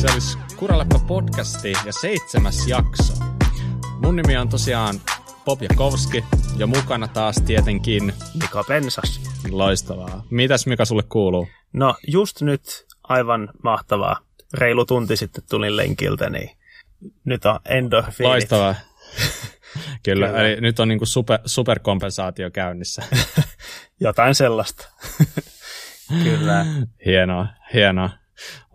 se olisi Kuraleppa podcasti ja seitsemäs jakso. Mun nimi on tosiaan Bob Jakovski ja mukana taas tietenkin Mika Pensas. loistavaa. Mitäs Mika sulle kuuluu? No just nyt aivan mahtavaa. Reilu tunti sitten tulin lenkiltä, niin nyt on endorfiinit. Loistavaa. Kyllä, Kyllä. eli nyt on niinku super, superkompensaatio käynnissä. Jotain sellaista. Kyllä. hienoa, hienoa.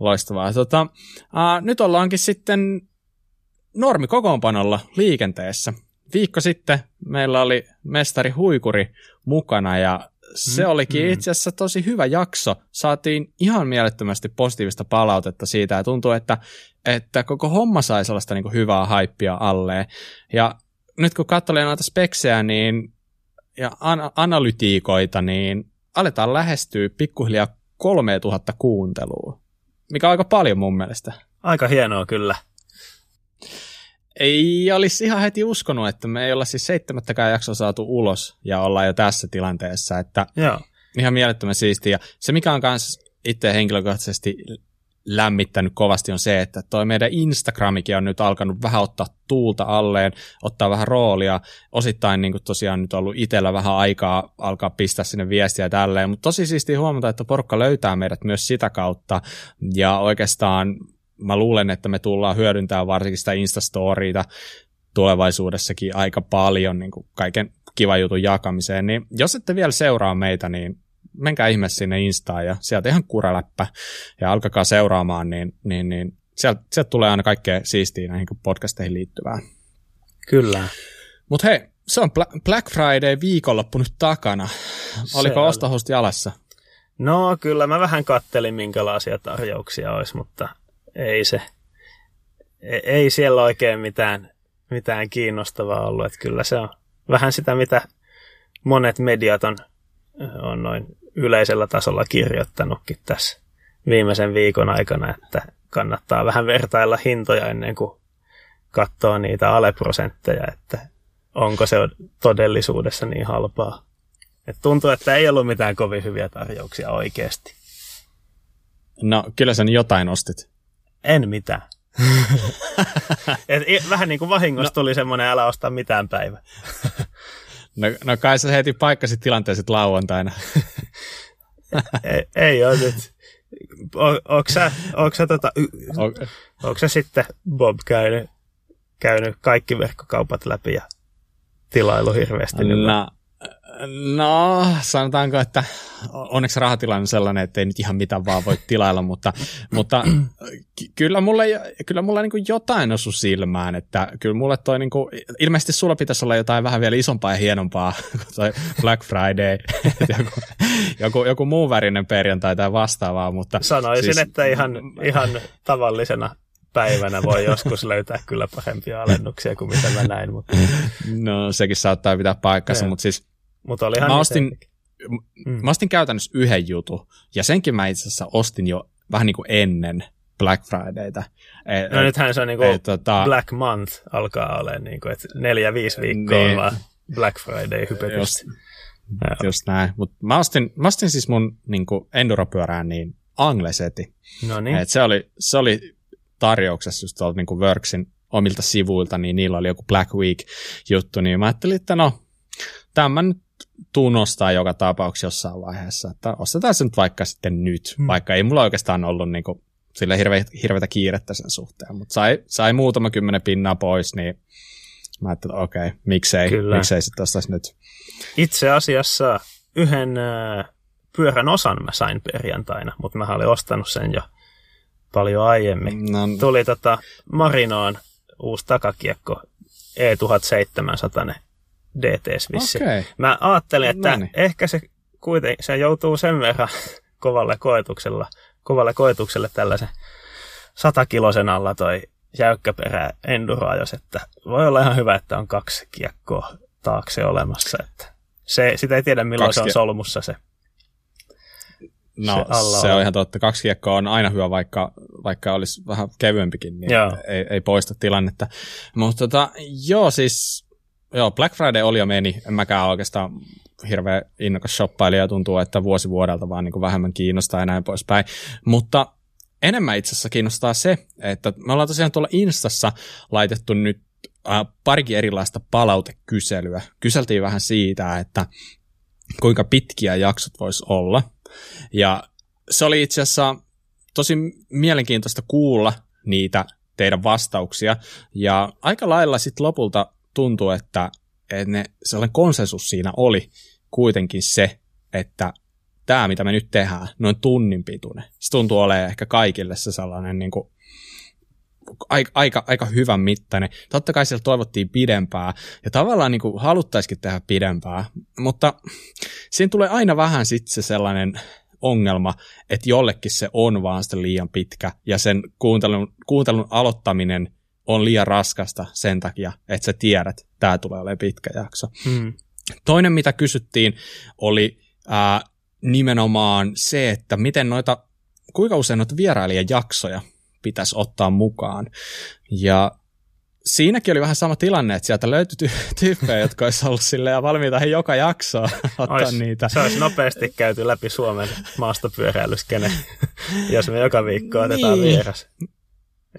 Loistavaa. Tota, uh, nyt ollaankin sitten normikokoonpanolla liikenteessä. Viikko sitten meillä oli mestari Huikuri mukana ja se Mm, olikin mm. itse asiassa tosi hyvä jakso. Saatiin ihan mielettömästi positiivista palautetta siitä ja tuntuu, että, että koko homma sai sellaista niin hyvää haippia alle. Ja nyt kun katselee noita speksejä niin, ja an- analytiikoita, niin aletaan lähestyä pikkuhiljaa 3000 kuuntelua, mikä on aika paljon mun mielestä. Aika hienoa kyllä. Ei olisi ihan heti uskonut, että me ei olla siis seitsemättäkään jaksoa saatu ulos ja ollaan jo tässä tilanteessa, että Joo. ihan mielettömän siistiä. Ja se, mikä on myös itse henkilökohtaisesti lämmittänyt kovasti on se, että toi meidän Instagramikin on nyt alkanut vähän ottaa tuulta alleen, ottaa vähän roolia. Osittain niin kuin tosiaan nyt ollut itsellä vähän aikaa alkaa pistää sinne viestiä tälleen, mutta tosi siistiä huomata, että porukka löytää meidät myös sitä kautta. Ja oikeastaan mä luulen, että me tullaan hyödyntämään varsinkin sitä Instastoriita tulevaisuudessakin aika paljon niin kuin kaiken kivan jutun jakamiseen. Niin jos ette vielä seuraa meitä, niin menkää ihmeessä sinne Instaan ja sieltä ihan kuraläppä ja alkakaa seuraamaan, niin, niin, niin sieltä, sieltä tulee aina kaikkea siistiä näihin podcasteihin liittyvää. Kyllä. Mutta hei, se on Bla- Black Friday viikonloppu nyt takana. Se Oliko on. ostohosti jalassa? No kyllä mä vähän kattelin, minkälaisia tarjouksia olisi, mutta ei se, e- ei siellä oikein mitään, mitään kiinnostavaa ollut. Että kyllä se on vähän sitä, mitä monet mediat on, on noin yleisellä tasolla kirjoittanutkin tässä viimeisen viikon aikana, että kannattaa vähän vertailla hintoja ennen kuin katsoo niitä aleprosentteja, että onko se todellisuudessa niin halpaa. Et tuntuu, että ei ollut mitään kovin hyviä tarjouksia oikeasti. No, kyllä sen jotain ostit. En mitään. Et vähän niin kuin vahingossa no. tuli semmoinen, älä osta mitään päivä. No, no kai sä heti paikkasit tilanteen sit lauantaina. ei, ei ole nyt. O, onko sä, onko sä, tota, y- O- onko sä sitten, Bob, käynyt, käynyt kaikki verkkokaupat läpi ja tilailu hirveästi? nyt vai? No, no, sanotaanko, että onneksi rahatilanne on sellainen, että ei nyt ihan mitään vaan voi tilailla, mutta, mutta ky- kyllä mulle, kyllä mulle niin jotain osu silmään, että kyllä mulle toi, niin kuin, ilmeisesti sulla pitäisi olla jotain vähän vielä isompaa ja hienompaa kuin toi Black Friday, joku, joku, joku muun värinen perjantai tai vastaavaa, mutta Sanoisin, siis- että ihan, ihan tavallisena päivänä voi joskus löytää kyllä parempia alennuksia kuin mitä mä näin, mutta, no sekin saattaa pitää paikkansa, mutta siis mutta olihan Mä ostin-. Mm. Mä ostin käytännössä yhden jutun, ja senkin mä itse asiassa ostin jo vähän niin kuin ennen Black Fridayta. E, No nythän se on niin e, kuin tota, Black Month alkaa olla, niin kuin, että neljä, viisi viikkoa Niin. vaan Black Friday just, hypetystä. Joo. just näin. Mut mä, ostin, mä ostin siis mun niin kuin enduropyörään niin Angleseti. No Niin. niin, Et se, oli, se oli tarjouksessa just tuolta niin kuin Worksin omilta sivuilta, niin niillä oli joku Black Week-juttu, niin mä ajattelin, että no, tämän nyt tuun nostaa joka tapauksessa jossain vaiheessa, että ostetaan se nyt vaikka sitten nyt, Hmm. vaikka ei mulla oikeastaan ollut niin kuin, sille hirve, hirveätä kiirettä sen suhteen, mutta sai, sai muutama kymmenen pinnaa pois, niin mä ajattelin, että okei, miksei, Kyllä. miksei sitten ostaisi nyt. itse asiassa yhden äh, pyörän osan mä sain perjantaina, mutta mä olin ostanut sen jo paljon aiemmin. No, Tuli tota Marinoon uusi takakiekko E E1700 DTS vissi. okay. Mä ajattelin, että Noniin. ehkä se kuitenkin se joutuu sen verran kovalle koetuksella, kovalle koetukselle tällaisen satakilosen alla toi jäykkäperä enduroajos, että voi olla ihan hyvä, että on kaksi kiekkoa taakse olemassa, että se, sitä ei tiedä milloin Kaksi se on solmussa se. No se alla se on. on ihan totta. Kaksi kiekkoa on aina hyvä, vaikka, vaikka olisi vähän kevyempikin, niin Joo. ei, ei poista tilannetta. Mutta tota, joo, siis joo, Black Friday oli jo meni. En mäkään oikeastaan hirveän innokas shoppailija ja tuntuu, että vuosi vuodelta vaan niin vähemmän kiinnostaa ja näin poispäin. Mutta enemmän itse asiassa kiinnostaa se, että me ollaan tosiaan tuolla Instassa laitettu nyt äh, parikin erilaista palautekyselyä. Kyseltiin vähän siitä, että kuinka pitkiä jaksot vois olla. Ja se oli itse asiassa tosi mielenkiintoista kuulla niitä teidän vastauksia. Ja aika lailla sitten lopulta tuntuu, että, että ne, sellainen konsensus siinä oli kuitenkin se, että tämä, mitä me nyt tehdään, noin tunnin pituinen. Se tuntuu olemaan ehkä kaikille se sellainen niin kuin, aika, aika, aika hyvän mittainen. Totta kai siellä toivottiin pidempää, ja tavallaan niin kuin haluttaisikin tehdä pidempää, mutta siinä tulee aina vähän sitten se sellainen ongelma, että jollekin se on vaan sitä liian pitkä, ja sen kuuntelun, kuuntelun aloittaminen on liian raskasta sen takia, että sä tiedät, että tämä tulee olemaan pitkä jakso. Mm. Toinen, mitä kysyttiin, oli ää, nimenomaan se, että miten noita, kuinka usein noita vierailijajaksoja pitäisi ottaa mukaan. Ja siinäkin oli vähän sama tilanne, että sieltä löytyi ty- tyyppejä, jotka olisi ollut silleen valmiita he joka jaksoa ottaa Ois, niitä. Se olisi nopeasti käyty läpi Suomen maastopyöräilyskene, jos me joka viikko otetaan niin. vieras.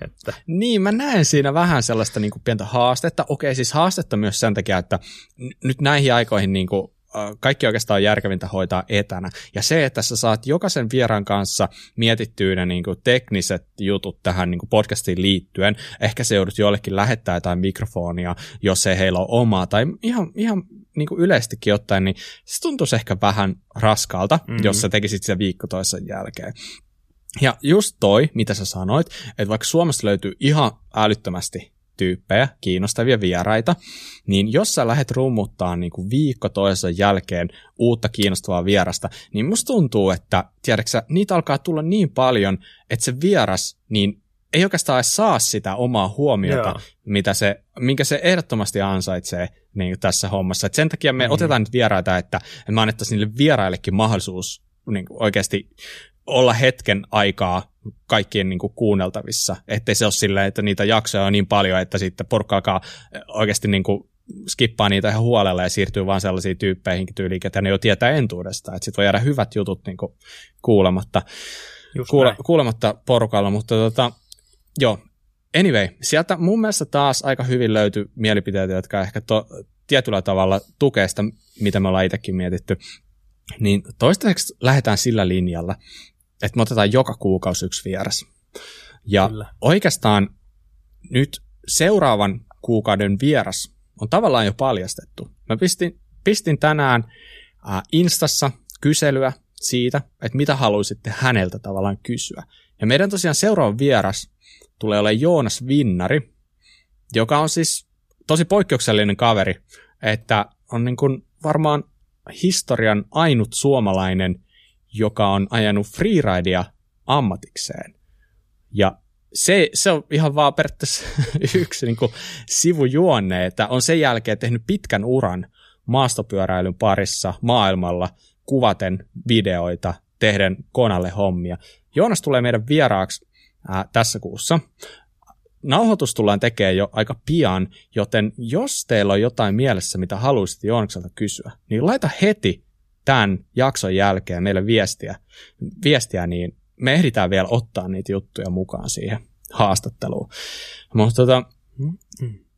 Että. Niin, mä näen siinä vähän sellaista niin kuin pientä haastetta. Okei, siis haastetta myös sen takia, että nyt näihin aikoihin niin kuin kaikki oikeastaan on järkevintä hoitaa etänä. Ja se, että sä saat jokaisen vieraan kanssa mietittyä ne niin kuin tekniset jutut tähän niin kuin podcastiin liittyen, ehkä se joudut jollekin lähettää jotain mikrofonia, jos ei heillä ole omaa, tai ihan, ihan niin kuin yleisestikin ottaen, niin se tuntuisi ehkä vähän raskalta, mm-hmm. jos sä tekisit sen viikko toisen jälkeen. Ja just toi, mitä sä sanoit, että vaikka Suomessa löytyy ihan älyttömästi tyyppejä, kiinnostavia vieraita, niin jos sä lähdet rummuttaa niin kuin viikko toisen jälkeen uutta kiinnostavaa vierasta, niin musta tuntuu, että tiedätkö niitä alkaa tulla niin paljon, että se vieras niin ei oikeastaan edes saa sitä omaa huomiota, mitä se, minkä se ehdottomasti ansaitsee niin tässä hommassa. Et sen takia me mm. otetaan nyt vieraita, että me annettaisiin niille vieraillekin mahdollisuus niin oikeasti olla hetken aikaa kaikkien niin kuin kuunneltavissa, ettei se ole silleen, että niitä jaksoja on niin paljon, että sitten porukka alkaa oikeasti niin kuin skippaa niitä ihan huolella ja siirtyy vaan sellaisiin tyyppeihin tyyliin, että ne jo tietää entuudesta, että sitten voi jäädä hyvät jutut niin kuin kuulematta, kuule, kuulematta porukalla, mutta tota, joo, anyway, sieltä mun mielestä taas aika hyvin löytyy mielipiteitä, jotka ehkä to, tietyllä tavalla tukee sitä, mitä me ollaan itsekin mietitty, niin toistaiseksi lähdetään sillä linjalla, että me otetaan joka kuukausi yksi vieras. Ja Kyllä. oikeastaan nyt seuraavan kuukauden vieras on tavallaan jo paljastettu. Mä pistin, pistin tänään äh, Instassa kyselyä siitä, että mitä haluaisitte häneltä tavallaan kysyä. Ja meidän tosiaan seuraava vieras tulee olemaan Joonas Vinnari, joka on siis tosi poikkeuksellinen kaveri, että on niin kuin varmaan historian ainut suomalainen joka on ajanut freeridea ammatikseen. Ja se, se on ihan vaan periaatteessa yksi niin kuin sivujuonne, että on sen jälkeen tehnyt pitkän uran maastopyöräilyn parissa maailmalla kuvaten videoita, tehden konalle hommia. Joonas tulee meidän vieraaksi ää, tässä kuussa. Nauhoitus tullaan tekemään jo aika pian, joten jos teillä on jotain mielessä, mitä haluaisit Joonakselta kysyä, niin laita heti tämän jakson jälkeen meille viestiä, viestiä niin me ehditään vielä ottaa niitä juttuja mukaan siihen haastatteluun. Mutta tota,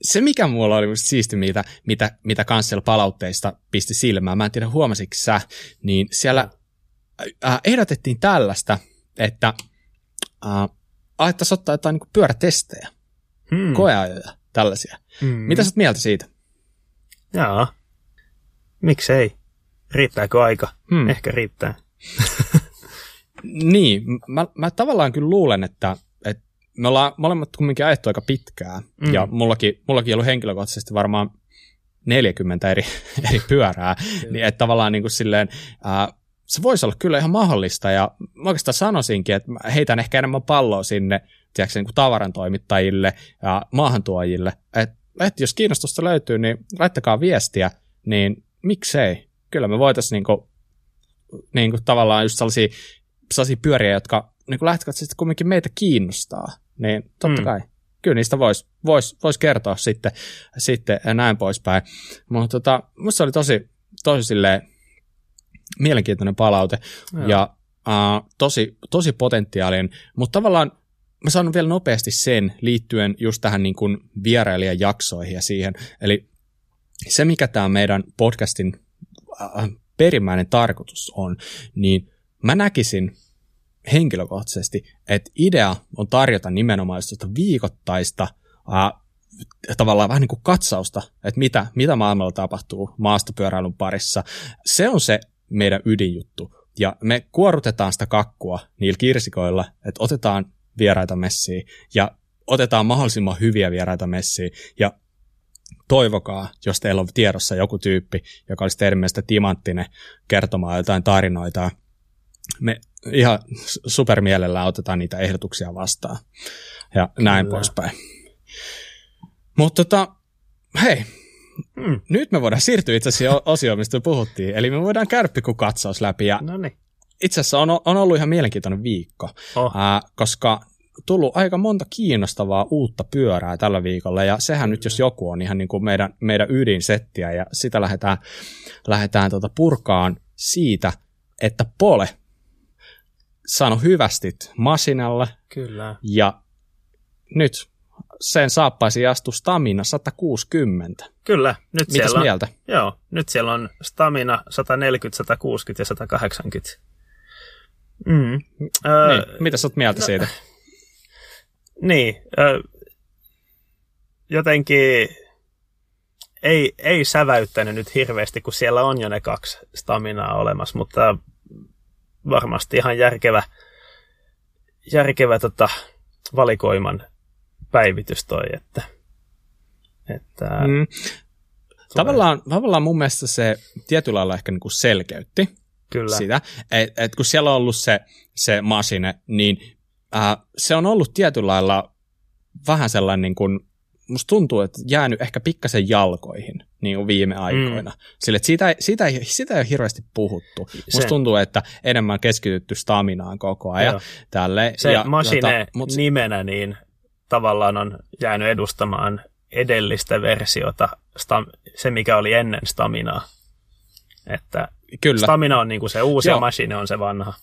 se, mikä mulla oli siisti, mitä, mitä, mitä kanssa palautteista pisti silmään, mä en tiedä huomasitko sä, niin siellä äh, ehdotettiin tällaista, että äh, alettaisiin ottaa jotain niin pyörätestejä, hmm. koeajoja, tällaisia. Hmm. Mitä sä oot mieltä siitä? Jaa, miksei? Riittääkö aika? Hmm. Ehkä riittää. niin, mä, mä tavallaan kyllä luulen, että, että me ollaan molemmat kumminkin ajettu aika pitkään, mm. ja mullakin, mullakin on ollut henkilökohtaisesti varmaan 40 eri, eri pyörää, niin että tavallaan niin kuin silleen, ää, se voisi olla kyllä ihan mahdollista, ja mä oikeastaan sanoisinkin, että mä heitän ehkä enemmän palloa sinne tiedätkö, niin kuin tavarantoimittajille ja maahantuojille, että, että jos kiinnostusta löytyy, niin laittakaa viestiä, niin miksei, kyllä me voitaisiin niinku, niinku tavallaan just sellaisia, sellaisia pyöriä, jotka niinku lähtökohtaisesti kumminkin meitä kiinnostaa, niin totta mm. kai kyllä niistä voisi vois, vois kertoa sitten, sitten näin poispäin. Mutta tota, musta oli tosi, tosi silleen mielenkiintoinen palaute. Ja, ja uh, tosi, tosi potentiaalinen, mutta tavallaan mä sanon vielä nopeasti sen liittyen just tähän niin kuin vierailijan jaksoihin ja siihen. Eli se, mikä tämä meidän podcastin perimmäinen tarkoitus on, niin mä näkisin henkilökohtaisesti, että idea on tarjota nimenomaan viikoittaista äh, tavallaan vähän niin kuin katsausta, että mitä, mitä maailmalla tapahtuu maastopyöräilyn parissa. Se on se meidän ydinjuttu. Ja me kuorutetaan sitä kakkua niillä kirsikoilla, että otetaan vieraita messiin ja otetaan mahdollisimman hyviä vieraita messiin ja toivokaa, jos teillä on tiedossa joku tyyppi, joka olisi teidän mielestä timanttinen kertomaan jotain tarinoita. Me ihan supermielellään otetaan niitä ehdotuksia vastaan ja Kyllä. näin poispäin. Mutta tota, hei, hmm. nyt me voidaan siirtyä itse asiassa osioon, mistä me puhuttiin. Eli me voidaan käydä pikku katsaus läpi. Ja Noniin. Itse asiassa on, on ollut ihan mielenkiintoinen viikko, oh. ää, koska tullut aika monta kiinnostavaa uutta pyörää tällä viikolla, ja sehän nyt jos joku on ihan niin kuin meidän, meidän ydinsettiä, ja sitä lähdetään, lähdetään tuota purkaan siitä, että Pole saanut hyvästit Masinalle, Kyllä. ja nyt sen saappaisi astu Stamina 160. Kyllä. Nyt Mitäs siellä on, mieltä? Joo, nyt siellä on Stamina 140, 160 ja 180. Mm. Öö, niin. Mitä sä oot mieltä no, siitä? Niin. Öö, jotenkin ei, ei säväyttänyt nyt hirveästi, kun siellä on jo ne kaksi staminaa olemassa, mutta varmasti ihan järkevä, järkevä tota, valikoiman päivitys toi, että, että mm. tavallaan, tavallaan mun mielestä se tietyllä lailla ehkä niin kuin selkeytti Kyllä. sitä, että et kun siellä on ollut se, se masine, niin äh, se on ollut tietyllä lailla vähän sellainen niin kuin, musta tuntuu, että jäänyt ehkä pikkasen jalkoihin niin kuin viime aikoina. Mm. Sille, että siitä, siitä, ei, siitä ei ole hirveästi puhuttu. Se, musta tuntuu, että enemmän keskitytty staminaan koko ajan. Joo. Tälle, se ja, masine tota, mut, nimenä, niin tavallaan on jäänyt edustamaan edellistä versiota, se mikä oli ennen Staminaa. Että Kyllä. Stamina on niin kuin se uusi Joo. ja Machine on se vanha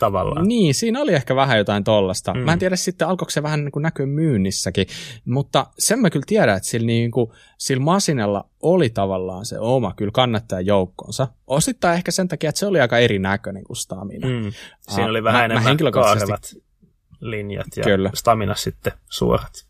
tavallaan. Niin, siinä oli ehkä vähän jotain tollasta. Mm. Mä en tiedä sitten, alkoiko se vähän niin kuin näkyä myynnissäkin, mutta sen mä kyllä tiedän, että sillä, niin kuin, sillä Masinella oli tavallaan se oma kyllä kannattajajoukkonsa. Osittain ehkä sen takia, että se oli aika erinäköinen kuin Stamina. Mm. Siinä oli vähän mä, enemmän mä henkilökohtaisesti linjat ja kyllä. stamina sitten suorat.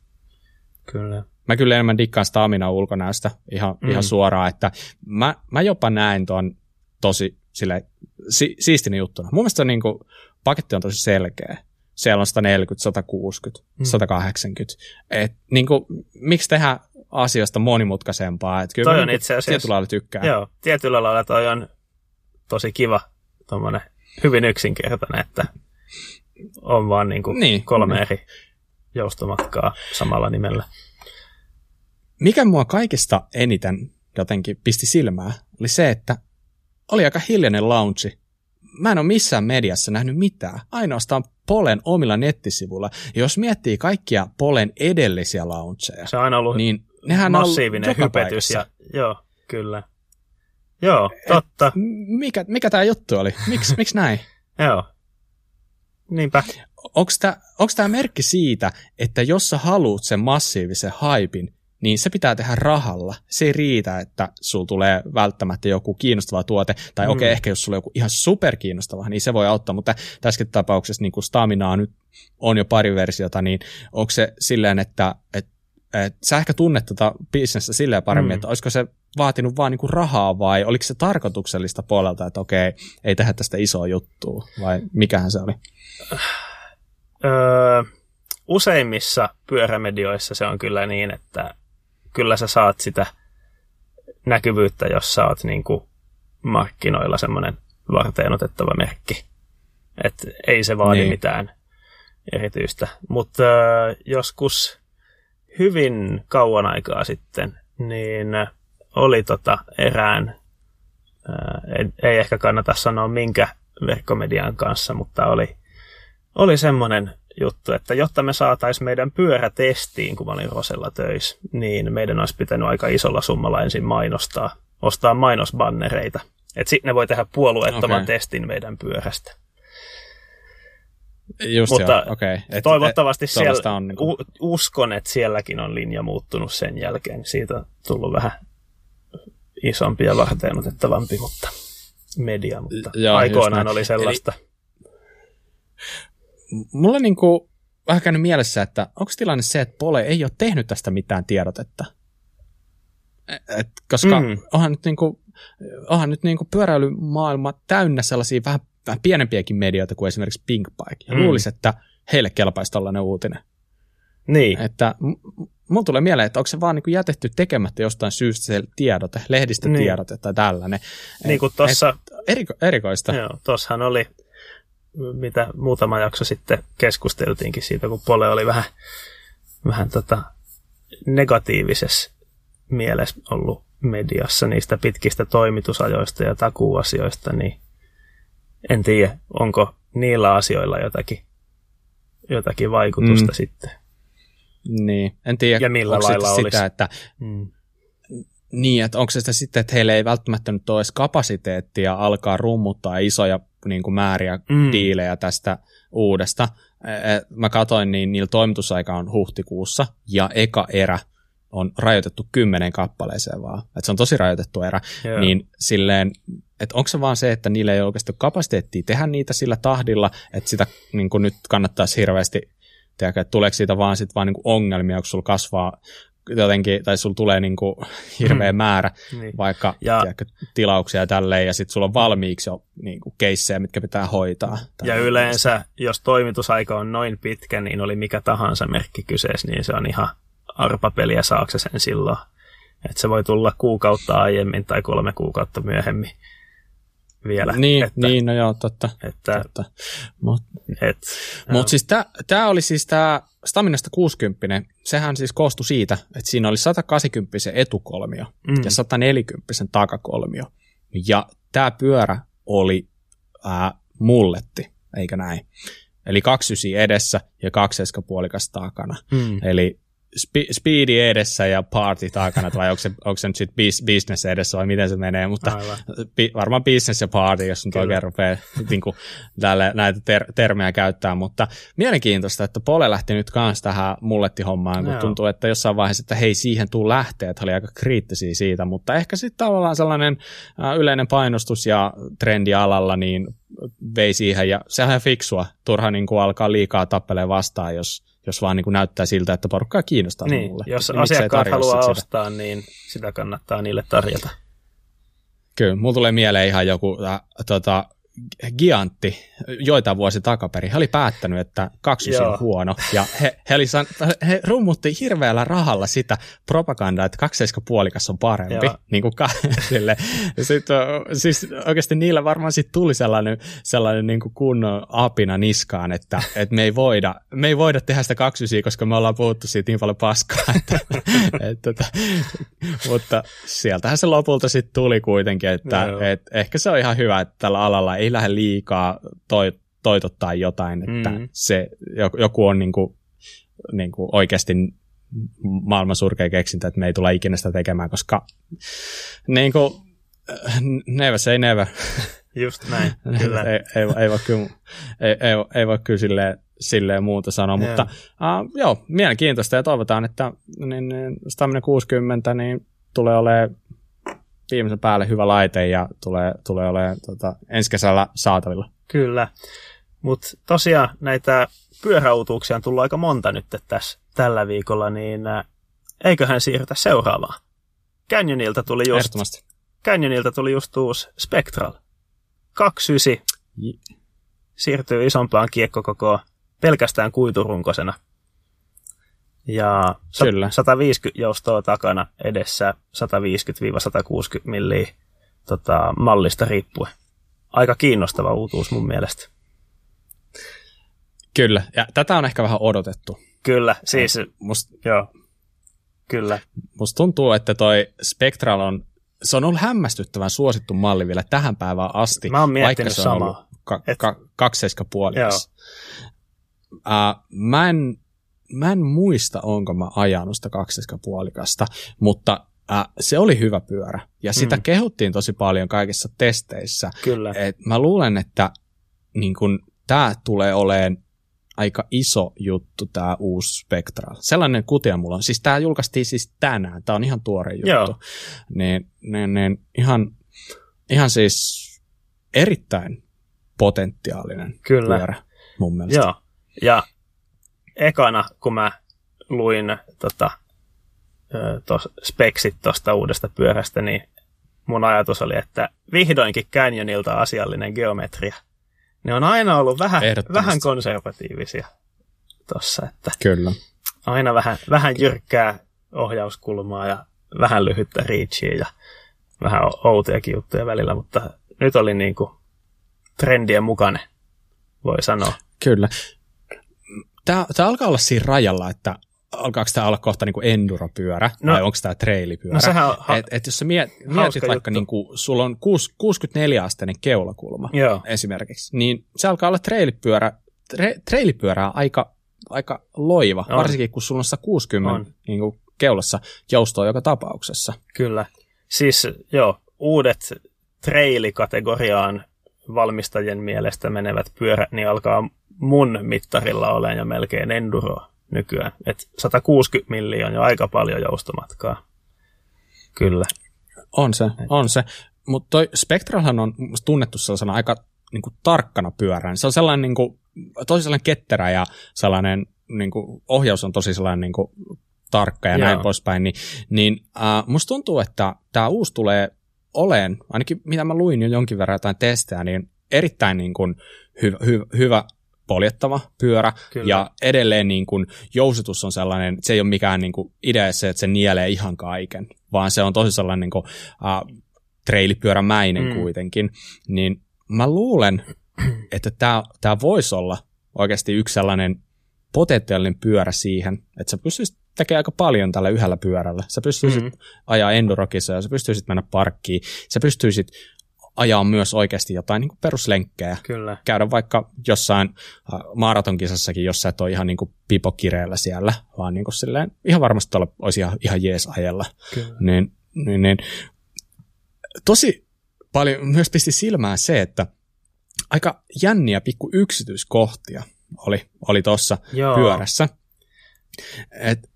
Kyllä. Mä kyllä enemmän dikkaan stamina ulkonäöstä ihan, mm. ihan suoraan, että mä, mä jopa näen tuon tosi sille, si, siistinen juttuna. Mun mielestä niin kuin, paketti on tosi selkeä. Siellä on 140, 160, mm. 180. Et, niin kuin, miksi tehdä asioista monimutkaisempaa? Et kyllä toi on niin itse asiassa, tietyllä lailla tykkää. Joo, tietyllä lailla toi on tosi kiva, hyvin yksinkertainen, että on vaan niin kuin niin, kolme niin. eri joustomatkaa samalla nimellä. Mikä mua kaikista eniten jotenkin pisti silmää, oli se, että oli aika hiljainen launchi. Mä en ole missään mediassa nähnyt mitään, ainoastaan Polen omilla nettisivuilla. Ja jos miettii kaikkia Polen edellisiä launcheja, se on aina ollut niin nehän massiivinen on hypetys. Ja, joo, kyllä. Joo, totta. Et, mikä, mikä tämä juttu oli? Miks, miksi näin? joo, Niinpä. Onko tämä merkki siitä, että jos sä haluat sen massiivisen haipin, niin se pitää tehdä rahalla. Se ei riitä, että sulla tulee välttämättä joku kiinnostava tuote, tai mm. okei, okay, ehkä jos sulla on joku ihan superkiinnostava, niin se voi auttaa, mutta tässä tapauksessa niin kuin Staminaa nyt on jo pari versiota, niin onko se silleen, että, että, että sä ehkä tunnet tätä tota bisnestä silleen paremmin, mm. että olisiko se vaatinut vaan niinku rahaa vai oliko se tarkoituksellista puolelta, että okei, ei tehdä tästä isoa juttua vai mikähän se oli? Öö, useimmissa pyörämedioissa se on kyllä niin, että kyllä sä saat sitä näkyvyyttä, jos sä oot niin kuin markkinoilla semmoinen varteen otettava merkki. Et ei se vaadi niin. mitään erityistä. Mutta äh, joskus hyvin kauan aikaa sitten, niin oli tota erään, äh, ei, ei ehkä kannata sanoa minkä verkkomedian kanssa, mutta oli oli semmoinen juttu, että jotta me saataisiin meidän pyörä testiin, kun mä olin Rosella töissä, niin meidän olisi pitänyt aika isolla summalla ensin mainostaa, ostaa mainosbannereita. Että sitten ne voi tehdä puolueettoman okay. testin meidän pyörästä. Just Mutta joo. Okay. toivottavasti et, siellä, on niin kuin... uskon, että sielläkin on linja muuttunut sen jälkeen. Siitä on tullut vähän isompi ja varten otettavampi, mutta media, mutta joo, aikoinaan oli sellaista. Eli, mulla niin kuin vähän käynyt mielessä, että onko tilanne se, että Pole ei ole tehnyt tästä mitään tiedotetta? Et, koska mm. onhan nyt, niin kuin, onhan nyt niin kuin pyöräilymaailma täynnä sellaisia vähän, vähän pienempiäkin medioita kuin esimerkiksi Pink Bike. Ja mm. luulisi, että heille kelpaisi tällainen uutinen. Niin. Että mulla tulee mieleen, että onko se vaan niin kuin jätetty tekemättä jostain syystä se tiedote, lehdistötiedote niin. tai tällainen. Niin kuin tuossa... Eriko, erikoista. Joo, tuossahan oli, mitä muutama jakso sitten keskusteltiinkin siitä, kun Pole oli vähän, vähän tota negatiivisessa mielessä ollut mediassa niistä pitkistä toimitusajoista ja takuasioista, niin en tiedä, onko niillä asioilla jotakin, jotakin vaikutusta mm. sitten. Niin, en tiedä, ja millä onko lailla sitä, olisi. että mm. Niin, että onko se sitä sitten, että heillä ei välttämättä nyt ole edes kapasiteettia alkaa rummuttaa isoja niin kuin määriä mm. diilejä tästä uudesta. E, e, mä katsoin, niin niillä toimitusaika on huhtikuussa, ja eka erä on rajoitettu kymmenen kappaleeseen vaan. Että se on tosi rajoitettu erä. Yeah. Niin silleen, että onko se vaan se, että niillä ei ole oikeasti kapasiteettia tehdä niitä sillä tahdilla, että sitä niin kuin nyt kannattaisi hirveästi Tiedätkö, että tuleeko siitä vaan, sit vaan niin kuin ongelmia, kun sulla kasvaa jotenkin, tai sulla tulee niin kuin hirveä mm. määrä niin. vaikka ja, tiedätkö, tilauksia ja tälleen, ja sitten sulla on valmiiksi jo niin kuin keissejä, mitkä pitää hoitaa. Ja yleensä, jos toimitusaika on noin pitkä, niin oli mikä tahansa merkki kyseessä, niin se on ihan arpapeliä saakse sen silloin. Että se voi tulla kuukautta aiemmin tai kolme kuukautta myöhemmin vielä. Niin, että, niin no joo, totta. Että, totta. Mutta et, mut siis tämä oli siis tämä Staminasta 60, sehän siis koostui siitä, että siinä oli 180 etukolmio mm. ja 140 takakolmio. Ja tämä pyörä oli ää, mulletti, eikö näin? Eli kaksi edessä ja kaksi puolikas takana. Mm. Eli spe- speedi edessä ja party takana, vai onko se, onko se nyt sitten business edessä vai miten se menee, mutta pi, varmaan business ja party, jos nyt oikein rupeaa niin kuin, tälle, näitä ter- termejä käyttää, mutta mielenkiintoista, että Pole lähti nyt kanssa tähän mullettihommaan, kun Joo. tuntuu, että jossain vaiheessa, että hei, siihen tuu lähteä, että oli aika kriittisiä siitä, mutta ehkä sitten tavallaan sellainen äh, yleinen painostus ja trendi alalla, niin vei siihen, ja sehän on fiksua, turha niin kuin alkaa liikaa tappeleen vastaan, jos jos vaan niin kuin näyttää siltä, että porukkaa kiinnostaa niin, mulle. Jos niin asiakkaat haluaa sitä? ostaa, niin sitä kannattaa niille tarjota. Kyllä, mulla tulee mieleen ihan joku äh, tota, Giantti joitain vuosi takaperin, he oli päättänyt, että kaksi on huono, ja he, he, oli, he rummutti hirveällä rahalla sitä propagandaa, että kakseiska puolikas on parempi. Niin kuin ka- sille. Sit, siis oikeasti niillä varmaan sit tuli sellainen, sellainen niin kuin kunnon apina niskaan, että, että me, ei voida, me ei voida tehdä sitä kaksisia, koska me ollaan puhuttu siitä niin paljon paskaa. Että, että, että, mutta sieltähän se lopulta sitten tuli kuitenkin, että että ehkä se on ihan hyvä, että tällä alalla ei lähde liikaa toi, toitottaa jotain, että mm. se joku on niin kuin, niin kuin oikeasti maailman surkea keksintö, että me ei tule ikinä sitä tekemään, koska niin kuin, never say never. Just näin, kyllä. ei, ei, ei, voi kyllä, ei, ei, ei voi kyllä silleen, silleen muuta sanoa, yeah. mutta uh, joo, mielenkiintoista ja toivotaan, että niin, niin, Stamina 60 niin tulee olemaan viimeisen päälle hyvä laite ja tulee, tulee olemaan tota, ensi kesällä saatavilla. Kyllä, mutta tosiaan näitä pyöräutuuksia on tullut aika monta nyt tässä tällä viikolla, niin äh, eiköhän siirrytä seuraavaan. Canyonilta tuli just, Canyonilta tuli just uusi Spectral. 29 siirtyy isompaan kiekkokokoon pelkästään kuiturunkosena. Ja Kyllä. 150 joustoa takana edessä 150-160 milliä tota, mallista riippuen. Aika kiinnostava uutuus mun mielestä. Kyllä, ja tätä on ehkä vähän odotettu. Kyllä, siis Must, joo, kyllä. Musta tuntuu, että toi Spectral on, se on ollut hämmästyttävän suosittu malli vielä tähän päivään asti. Mä oon miettinyt vaikka se on samaa. Ka- Et... ka- kakseiskapuolikas. Uh, mä en mä en muista, onko mä ajanut sitä kaksispuolikasta, mutta äh, se oli hyvä pyörä. Ja sitä mm. kehuttiin tosi paljon kaikissa testeissä. Kyllä. Et mä luulen, että niin tämä tulee olemaan aika iso juttu tämä uusi Spectral. Sellainen kutia mulla on. Siis tämä julkaistiin siis tänään. Tämä on ihan tuore juttu. Joo. Niin, niin, niin ihan, ihan siis erittäin potentiaalinen Kyllä. pyörä mun mielestä. Joo. Ja ekana, kun mä luin tota, tos, speksit tuosta uudesta pyörästä, niin mun ajatus oli, että vihdoinkin Canyonilta asiallinen geometria. Ne on aina ollut vähän, vähän konservatiivisia tossa, että Kyllä. aina vähän, vähän jyrkkää ohjauskulmaa ja vähän lyhyttä reachia ja vähän outojakin juttuja välillä, mutta nyt oli niinku trendien mukainen, voi sanoa. Kyllä. Tämä, tämä alkaa olla siinä rajalla, että alkaako tämä olla kohta niin enduropyörä No- vai onko tämä trailipyörä. No sehän on ha- et, et jos sä miet, mietit vaikka, juttu. niin kuin, sulla on kuus- 64-asteinen keulakulma Joo. esimerkiksi, niin se alkaa olla trailipyörä, tre, trailipyörää aika, aika loiva, On. varsinkin kun sulla on 160 On. niin kuin keulassa joustoa joka tapauksessa. Kyllä. Siis joo, uudet trailikategoriaan valmistajien mielestä menevät pyörät, niin alkaa mun mittarilla olemaan jo melkein enduro nykyään. Et 160 milliä on jo aika paljon joustomatkaa. Kyllä. On se, on se. Mutta toi Spectralhan on tunnettu sellaisena aika niin kuin, tarkkana pyörään. Se on sellainen niin kuin, tosi sellainen ketterä ja sellainen niin kuin, ohjaus on tosi sellainen niin kuin, tarkka ja Joo. näin poispäin. Niin, niin äh, musta tuntuu, että tämä uusi tulee oleen, ainakin mitä mä luin jo jonkin verran jotain testejä, niin erittäin niin kuin, hyvä, hyvä, hyvä poljettava pyörä Kyllä. ja edelleen niin kuin, jousitus on sellainen, se ei ole mikään niin kuin, idea se, että se nielee ihan kaiken, vaan se on tosi sellainen niin kuin, uh, treilipyörämäinen Mm. kuitenkin, niin mä luulen, että tämä, tämä voisi olla oikeasti yksi sellainen potentiaalinen pyörä siihen, että sä pystyisit tekemään aika paljon tällä yhdellä pyörällä. Sä pystyisit Mm. mm. ajaa endurokisoja, sä pystyisit mennä parkkiin, sä pystyisit ajaa myös oikeasti jotain niin peruslenkkejä, Kyllä. käydä vaikka jossain äh, maratonkisassakin, jos sä et ole ihan niin pipokireellä siellä, vaan niin kuin silleen, ihan varmasti tuolla olisi ihan, ihan jees ajella. Kyllä. Niin, niin, niin. Tosi paljon myös pisti silmään se, että aika jänniä pikku yksityiskohtia oli, oli tuossa pyörässä. Et,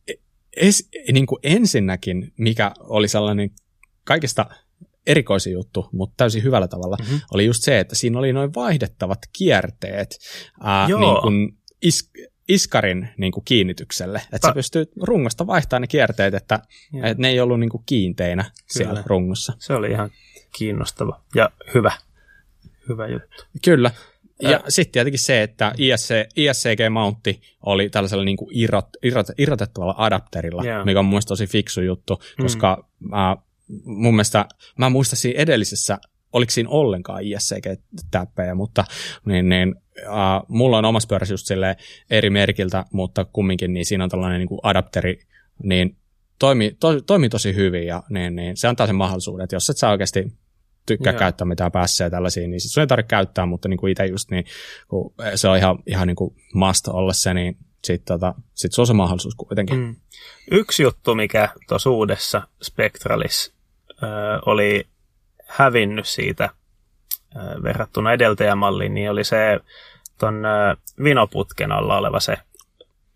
es, niin kuin ensinnäkin, mikä oli sellainen kaikista erikoisin juttu, mutta täysin hyvällä tavalla, Mhm. mm-hmm. oli just se, että siinä oli noin vaihdettavat kierteet ää, Joo. niin kuin is, iskarin niin kuin kiinnitykselle. Että Ta- sä pystyt rungosta vaihtamaan ne kierteet, että, Joo. että ne ei ollut niin kuin kiinteinä siellä Kyllä. rungossa. Se oli ihan kiinnostava ja hyvä. Hyvä juttu. Kyllä. Ja Ää. sitten tietenkin se, että ISC, ISCG-mountti oli tällaisella niin kuin irrot, irrot, irrotettavalla adapterilla, Joo. mikä on mun tosi fiksu juttu, koska mä, mun mielestä, mä en muista siinä edellisessä, oliko siinä ollenkaan ISCG-täppejä, mutta niin, niin, äh, mulla on omassa pyörässä just silleen eri merkiltä, mutta kumminkin niin siinä on tällainen niin kuin adapteri, niin toimii, to, toimii tosi hyvin ja niin, niin, se antaa sen mahdollisuuden, että jos et sä oikeasti tykkää Joo. käyttää mitään päässä ja tällaisia, niin sit sun ei tarvitse käyttää, mutta niin kuin itse just niin, kun se on ihan, ihan niin kuin must olla se, niin sit, tota, sit se on se mahdollisuus kuitenkin. Mm. Yksi juttu, mikä tuossa uudessa Spectralis oli hävinnyt siitä verrattuna edeltäjämalliin, niin oli se ton ö, vinoputken alla oleva se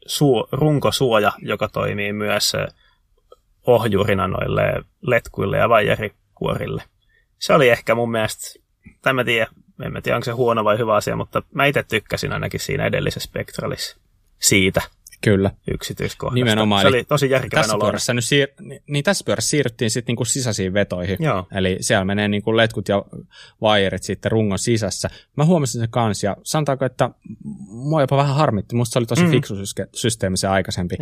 suo, runkosuoja, joka toimii myös ohjurina noille letkuille ja vaijerikuorille. Se oli ehkä mun mielestä, tai mä tiedä, en mä tiedä onko se huono vai hyvä asia, mutta mä itse tykkäsin ainakin siinä edellisessä Spectralis siitä Kyllä. yksityiskohdasta. Nimenomaan, Se eli oli tosi järkevän Tässä pyörässä, nyt siir- niin- niin tässä pyörässä siirryttiin sitten niinku sisäisiin vetoihin. Joo. Eli siellä menee niinku letkut ja vaijerit sitten rungon sisässä. Mä huomasin sen kanssa ja sanotaanko, että mua jopa vähän harmitti. Musta se oli tosi Mm. fiksu syske- systeemi se aikaisempi.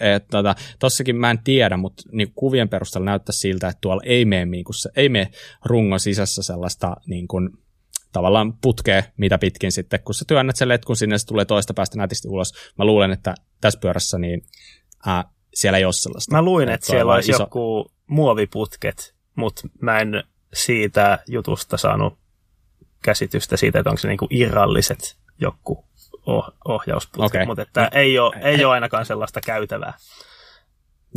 Et, tota, tossakin mä en tiedä, mutta niinku kuvien perusteella näyttää siltä, että tuolla ei mene, niinku ei mene rungon sisässä sellaista niinku, tavallaan putkea, mitä pitkin sitten, kun sä työnnät sen letkun sinne, se tulee toista päästä nätisti ulos. Mä luulen, että tässä pyörässä niin, ää, siellä ei ole sellaista. Mä luin, että on siellä olisi iso... joku muoviputket, mutta mä en siitä jutusta saanut käsitystä siitä, että onko se niinku irralliset joku oh- ohjausputket, Okei. mutta että No, ei, ole, ei ole ainakaan sellaista käytävää.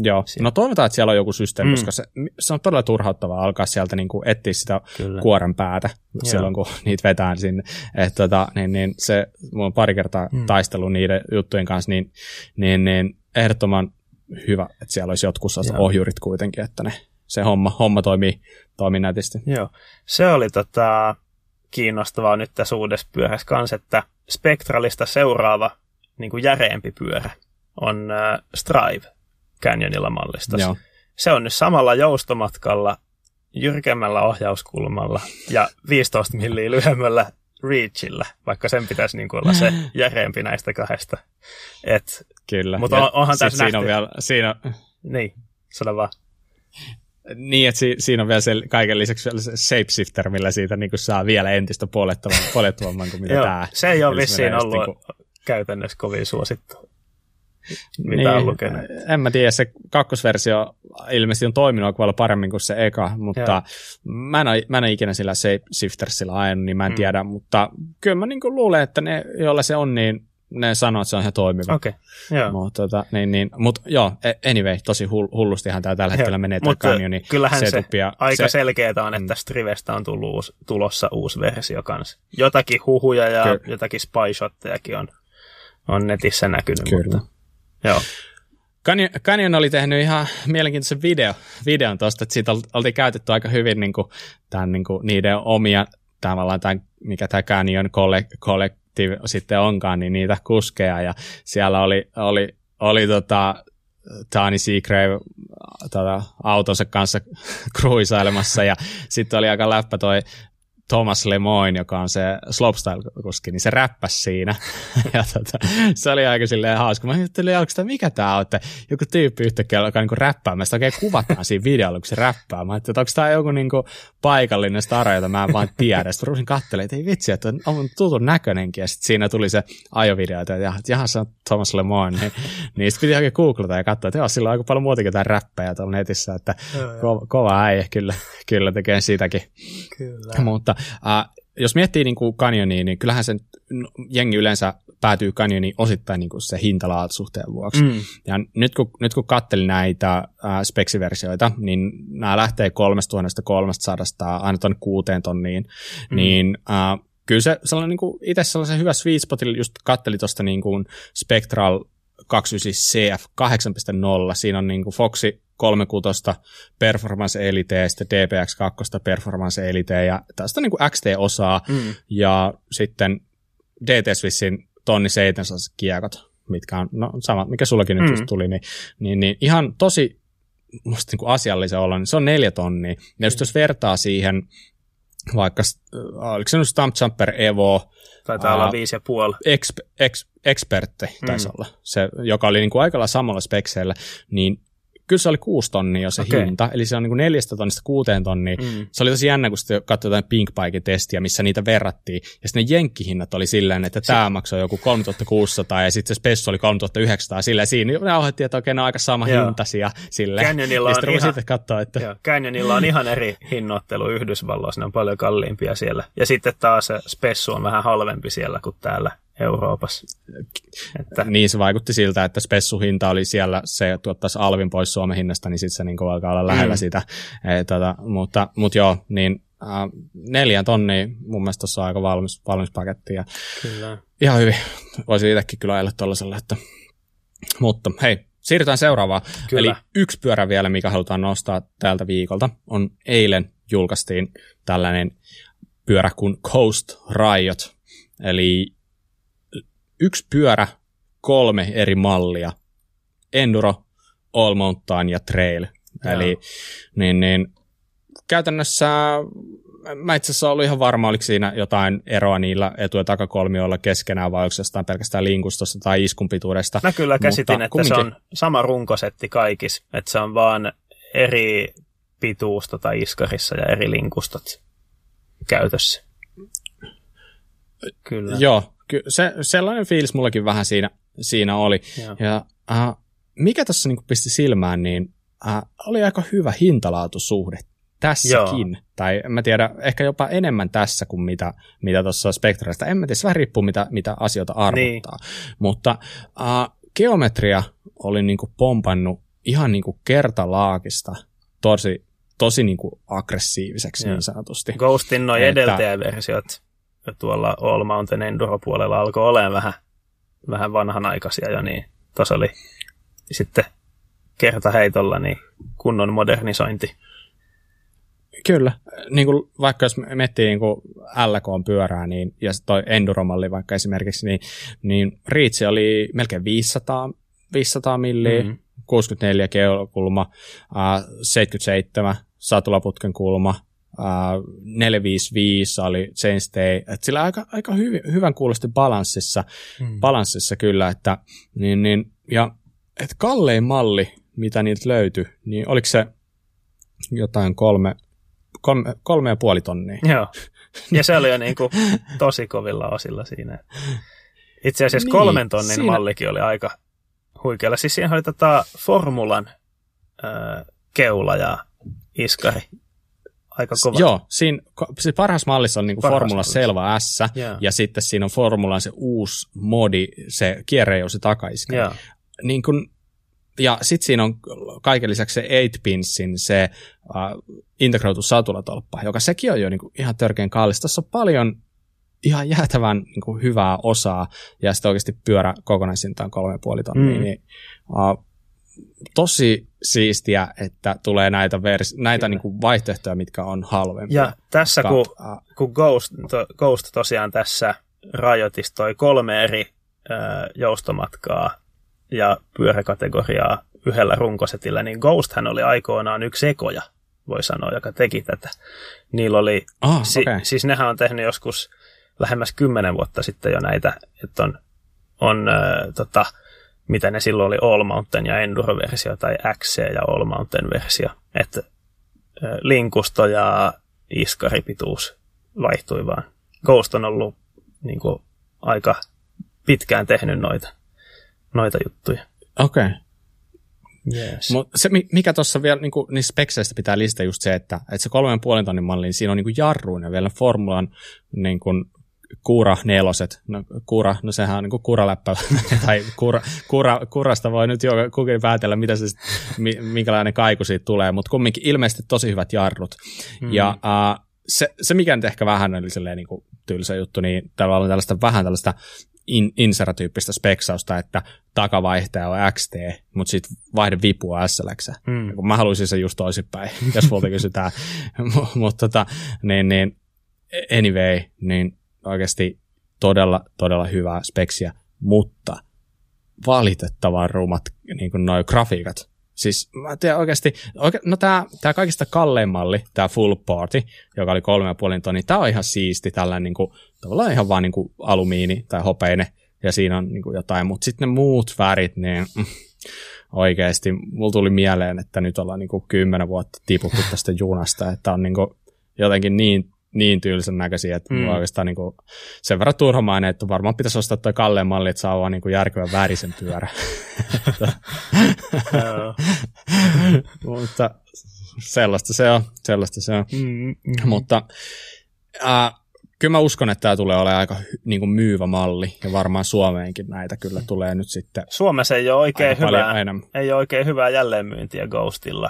Joo, siellä. no toivotaan, että siellä on joku systeemi, mm. koska se, se on todella turhauttavaa alkaa sieltä niin kuin etsiä sitä Kyllä. kuoren päätä Joo. silloin, kun niitä vetään sinne. Et, tota, niin, niin se, mulla on pari kertaa mm. taistelu niiden juttujen kanssa, niin, niin, niin ehdottoman hyvä, että siellä olisi jotkut ohjurit kuitenkin, että ne, se homma, homma toimii, toimii nätisti. Joo, se oli tota, kiinnostavaa nyt tässä uudessa pyörässä kanssa, että Spectralista seuraava niin kuin järeempi pyörä on äh, Strive Canyonilla mallista. Se on nyt samalla joustomatkalla, jyrkemmällä ohjauskulmalla ja 15 milliä lyhyemmällä reachillä, vaikka sen pitäisi niin kuin olla se järeempi näistä kahdesta. Et, Kyllä. Mutta on, onhan tässä siinä nähty. On vielä, siinä... Niin, sano vaan. Niin, että si- siinä on vielä se, kaiken lisäksi vielä se shapeshifter, millä siitä niin kuin saa vielä entistä poljettavamman kuin mitä tämä. Se ei ole vissiin ollut niin kuin... käytännössä kovin suosittu. Mitä niin, on lukenut. En mä tiedä, se kakkosversio ilmeisesti on toiminut aika paljon paremmin kuin se eka, mutta mä en, ole, mä en ole ikinä sillä shapeshiftersillä ajanut, niin mä en mm. tiedä, mutta kyllä mä niin luulen, että ne, joilla se on, niin ne sanoo, että se on ihan toimiva. Okei, okay. joo. Mutta tota, niin, niin, mut, joo, e- anyway, tosi hullustihan tämä tällä hetkellä joo. menee tämä kanioni. Kyllähän se aika se, selkeää on, että mm. Strivestä on tullut uusi, tulossa uusi versio kanssa. Jotakin huhuja ja Ky- jotakin spyshottejakin on, on netissä näkynyt. Kyllä. Mutta, joo. Canyon, oli tehnyt ihan mielenkiintoisen video, videon tuosta, että siitä oltiin käytetty aika hyvin niin kuin, tämän, niin kuin, niiden omia, tavallaan tämän, mikä tämä Canyon Collect, Active sitten onkaan, niin niitä kuskeja, ja siellä oli, oli, oli tota, Tani Seagrave tota, autonsa kanssa kruisailemassa, ja sitten oli aika läppä toi Thomas Lemoyne, joka on se slopestyle-kuski, niin se räppäsi siinä. ja tota, se oli aika silleen hauska. Mä ajattelin aluksi, mikä tämä on, että joku tyyppi yhtäkkiä alkaa niinku räppää. Mä oikein kuvataan siinä videolla, kun se räppää. Mä ajattelin, että onko tämä joku niinku paikallinen stara, jota mä en vaan tiedä. Sitten ruusin katselemaan, että ei vitsi, että on tutun näköinenkin. Ja sitten siinä tuli se ajovideo, että jaha, se on Thomas Lemoyne. Niin, niin sitten piti oikein googlata ja katsoa, että joo, sillä on aika paljon muutakin jotain räppejä tuolla netissä, että ko- kova äijä kyllä, kyllä tekee siitäkin. Kyllä. Mutta Uh, jos miettii niin kuin Canyonia, niin kyllähän sen jengi yleensä päätyy Canyoniin osittain niin kuin se hintalaatusuhteen vuoksi. Mm. Ja nyt kun, nyt kun katselin näitä äh, speksiversioita, niin nämä lähtee 3300 aina tuonne kuuteen tonniin, mm. niin äh, kyllä se sellainen niin kuin itse sellaisen hyvä sweet spotilla just katteli tuosta niin kuin Spectral 29 CF 8.0, siinä on niin kuin Foxi 36 Performance Elite ja sitten DPX 2 Performance Elite ja tästä niin kuin XT-osaa mm. ja sitten DT Swissin tonni 700 kiekot, mitkä on no, sama, mikä sullakin mm. nyt just tuli, niin, niin, niin ihan tosi musta niin asiallisen olla, niin se on neljä tonnia. Ja just jos vertaa siihen vaikka, oliko se nyt Stump Jumper Evo, Taitaa olla viisi ja puoli. Exp, ex, ekspertti taisi mm. olla, se, joka oli niin kuin aikalla samalla spekseillä, niin kyllä se oli kuusi tonnia jo se okay. hinta, eli se on niin kuin neljästä tonnista kuuteen tonnia. Mm. Se oli tosi jännä, kun sitten katsoi jotain Pink testiä missä niitä verrattiin, ja sitten ne jenkkihinnat oli silleen, että tämä maksoi joku 3600 ja sitten se Spessu oli 3900, sillä siinä ne auhettiin, että okei, ne on aika sama Joo. hintaisia. Sille. Canyonilla on ihan, sitten katsoa, että... Joo, Canyonilla on ihan eri hinnoittelu Yhdysvalloissa, ne on paljon kalliimpia siellä. Ja sitten taas se Spessu on vähän halvempi siellä kuin täällä Euroopassa. Että... Niin se vaikutti siltä, että spessuhinta oli siellä, se tuottaisi alvin pois Suomen hinnasta, niin sitten se niin alkaa olla lähellä mm. sitä. E, tota, mutta, mutta joo, niin äh, neljän tonnia mun mielestä tuossa on aika valmis, valmis paketti. Ja kyllä. Ihan hyvin. Voisi itsekin kyllä ajella tuollaisella. Että... Mutta hei, siirrytään seuraavaan. Kyllä. Eli yksi pyörä vielä, mikä halutaan nostaa tältä viikolta, on eilen julkaistiin tällainen pyörä kuin Coast Riot. Eli yksi pyörä, kolme eri mallia. Enduro, All Mountain ja Trail. Jaa. Eli niin, niin, käytännössä mä itse asiassa ollut ihan varma, oliko siinä jotain eroa niillä etu- ja takakolmioilla keskenään, vai onko jostain pelkästään linkustosta tai iskun pituudesta. Mä kyllä käsitin, Mutta että kumminkin... se on sama runkosetti kaikissa, että se on vaan eri pituus tota iskarissa ja eri linkustot käytössä. Kyllä. Joo, ky- se, sellainen fiilis mullakin vähän siinä, siinä oli. Joo. Ja äh, mikä tässä niin pisti silmään, niin äh, oli aika hyvä hintalaatusuhde tässäkin. Joo. Tai en mä tiedä, ehkä jopa enemmän tässä kuin mitä, mitä tuossa Spectralista. En mä tiedä, se vähän riippuu mitä, mitä asioita arvottaa. Niin. Mutta äh, geometria oli niin kuin pompannut ihan niin kuin kertalaakista tosi, tosi niin kuin aggressiiviseksi Joo. niin sanotusti. Ghostin noin edeltäjäversiot tuolla All Mountain Enduro-puolella alkoi olemaan vähän, vähän vanhanaikaisia jo, niin tuossa oli sitten kertaheitolla niin kunnon modernisointi. Kyllä, niin kuin vaikka jos miettii niin kuin LK-pyörää niin, ja toi Enduromalli vaikka esimerkiksi, niin, niin Reach oli melkein 500, 500 milliä, mm-hmm. 64 keulakulma, äh, 77 satulaputken kulma, äh, 455 oli chainstay, että sillä aika, aika hyv, hyvän kuulosti balanssissa, mm. balanssissa kyllä, että niin, niin, ja et kallein malli, mitä niiltä löytyi, niin oliko se jotain kolme, kolme, kolme ja puoli tonnia. Joo, ja se oli jo niin kuin tosi kovilla osilla siinä. Itse asiassa niin, kolmen tonnin siinä... mallikin oli aika huikealla. Siis siinä oli tota Formulan äh, keula ja iskari. Aika kova. Joo, siinä, se parhaassa mallissa on niin kuin Formula Selva S, yeah. ja sitten siinä on Formulan se uusi modi, se kierrejousi takaisin. Yeah. Niin kuin, ja sitten siinä on kaiken lisäksi se 8-pinsin se uh, integroitu satulatolppa, joka sekin on jo niin kuin ihan törkeän kallis. Tässä on paljon ihan jäätävän niin kuin hyvää osaa, ja sitten oikeasti pyörä kokonaisintaan kolme puoli tonnia, mm. niin uh, tosi siistiä, että tulee näitä, vers- näitä niin kuin vaihtoehtoja, mitkä on halvempia. Ja tässä kun, kun Ghost, to, Ghost tosiaan tässä rajoitis toi kolme eri ö, joustomatkaa ja pyöräkategoriaa yhdellä runkosetillä, niin Ghosthän oli aikoinaan yksi ekoja, voi sanoa, joka teki tätä. Niillä oli, oh, si- okay. siis nehän on tehnyt joskus lähemmäs kymmenen vuotta sitten jo näitä, että on, on äh, tota, mitä ne silloin oli All Mountain ja Enduro-versio tai XC ja All Mountain-versio. Että linkusto ja iskaripituus vaihtui vaan. Ghost on ollut niin kuin, aika pitkään tehnyt noita, noita juttuja. Okei. Okay. Yes. Mut se, mikä tuossa vielä niin niissä spekseistä pitää listata just se, että, että se kolmen puolen tonnin malli, niin siinä on niin jarruun ja vielä formulan niin kuin, Kuura neloset. No, kuura, no sehän on niin kuuraläppä, tai kuura, kuura, kurasta voi nyt jo kukin päätellä, mitä se, minkälainen kaiku siitä tulee, mutta kumminkin ilmeisesti tosi hyvät jarrut. Mm. Ja uh, se, se, mikä nyt ehkä vähän oli silleen niin kuin tylsä juttu, niin täällä on tällaista vähän tällaista in, insera-tyyppistä speksausta, että takavaihtaja on XT, mutta sitten vaihde vipu on SLX. Mm. Mä haluaisin se just toisinpäin, jos multa kysytään. mutta tota, niin, niin, anyway, niin oikeasti todella, todella hyvää speksiä, mutta valitettavan rumat niin kuin noi grafiikat. Siis mä tiedän oikeasti, oike, no tää, tää kaikista kallein malli, tää Full Party, joka oli kolme ja puolin tonni, tää on ihan siisti, tällainen niin kuin, tavallaan ihan vaan niin kuin alumiini tai hopeine, ja siinä on niin kuin jotain, mutta sitten ne muut värit, niin mm, oikeasti, mulla tuli mieleen, että nyt ollaan niin kuin kymmenen vuotta tiputtu tästä junasta, että on niin kuin jotenkin niin niin tyylisen näköisiä, että mm. oikeastaan niin kuin, sen verran turhamainen, että varmaan pitäisi ostaa tuo kalleen malli, että saa vaan niin järkevän värisen pyörä. Mutta sellaista se on, sellaista se on. Mm-hmm. Mutta äh, kyllä mä uskon, että tämä tulee olemaan aika niin kuin myyvä malli, ja varmaan Suomeenkin näitä kyllä tulee nyt sitten. Suomessa ei ole oikein, hyvää, ei ole oikein hyvää jälleenmyyntiä Ghostilla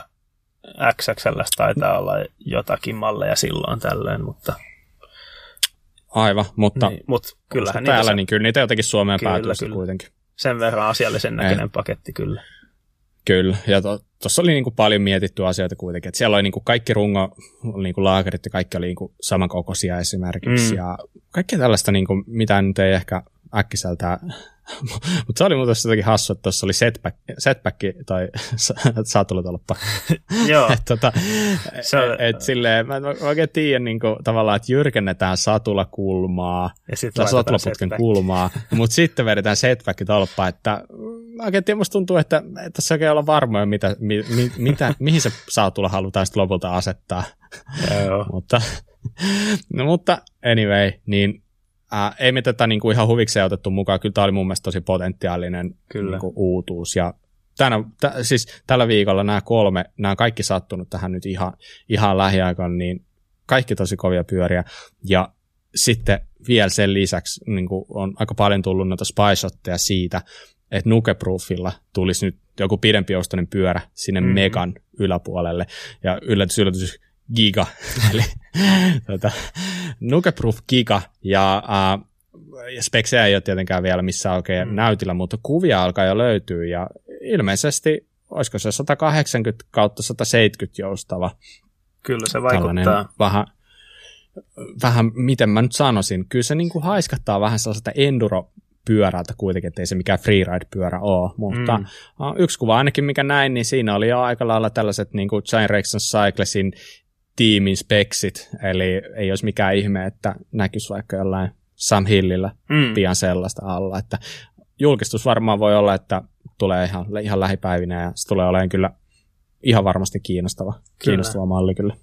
XXL taitaa olla jotakin malleja silloin tällöin, mutta... Aivan, mutta, niin, mutta kyllähän täällä, se... niin kyllä niitä jotenkin Suomeen päätyy kuitenkin. Sen verran asiallisen näköinen Ei. paketti kyllä. Kyllä, ja tuossa to, oli niinku paljon mietitty asioita kuitenkin, että siellä oli niinku kaikki rungo, niinku laakerit ja kaikki oli niinku samankokoisia esimerkiksi, mm. ja kaikkea tällaista, niinku, mitä nyt ei ehkä äkkiseltään mutta se oli muuten jotenkin hassu, että tuossa oli setback, setback tai saatulotolppa. Joo. et, tota, se on, et, silleen, mä en oikein tiedä niin kuin, tavallaan, että jyrkennetään satulakulmaa tai satulaputken kulmaa, mutta sitten vedetään setback tolppa, että mä oikein tiedä, musta tuntuu, että, että tässä oikein olla varmoja, mitä, mi, mi, mitä, mihin se saatula halutaan sitten lopulta asettaa. Joo. mutta, no, mutta anyway, niin Ää, ei me tätä niin kuin ihan huvikseen otettu mukaan. Kyllä tämä oli mun mielestä tosi potentiaalinen Kyllä. Niin kuin, uutuus. Ja tänä, t- siis tällä viikolla nämä kolme, nämä kaikki sattunut tähän nyt ihan, ihan lähiaikoina, niin kaikki tosi kovia pyöriä. Ja sitten vielä sen lisäksi niin on aika paljon tullut noita spy siitä, että Nukeproofilla tulisi nyt joku pidempijoustoinen pyörä sinne mm-hmm. megan yläpuolelle. Ja yllätys, yllätys, giga, eli tuota, Nukeproof giga, ja ja speksejä ei ole tietenkään vielä missään oikein mm. näytillä, mutta kuvia alkaa jo löytyä, ja ilmeisesti, olisiko se 180 kautta 170 joustava. Kyllä se vaikuttaa. Vähän, vähän, miten mä nyt sanoisin, kyllä se niin kuin haiskattaa vähän sellaista enduro pyörältä kuitenkin, ettei se mikään freeride-pyörä ole, mutta mm. yksi kuva ainakin mikä näin, niin siinä oli jo aika lailla tällaiset niin kuin Giant Rexon Cyclesin tiimin speksit, eli ei olisi mikään ihme, että näkisi vaikka jollain Sam Hillillä mm. pian sellaista alla, että julkistus varmaan voi olla, että tulee ihan, ihan lähipäivinä ja se tulee olemaan kyllä ihan varmasti kiinnostava, kyllä. kiinnostava malli kyllä.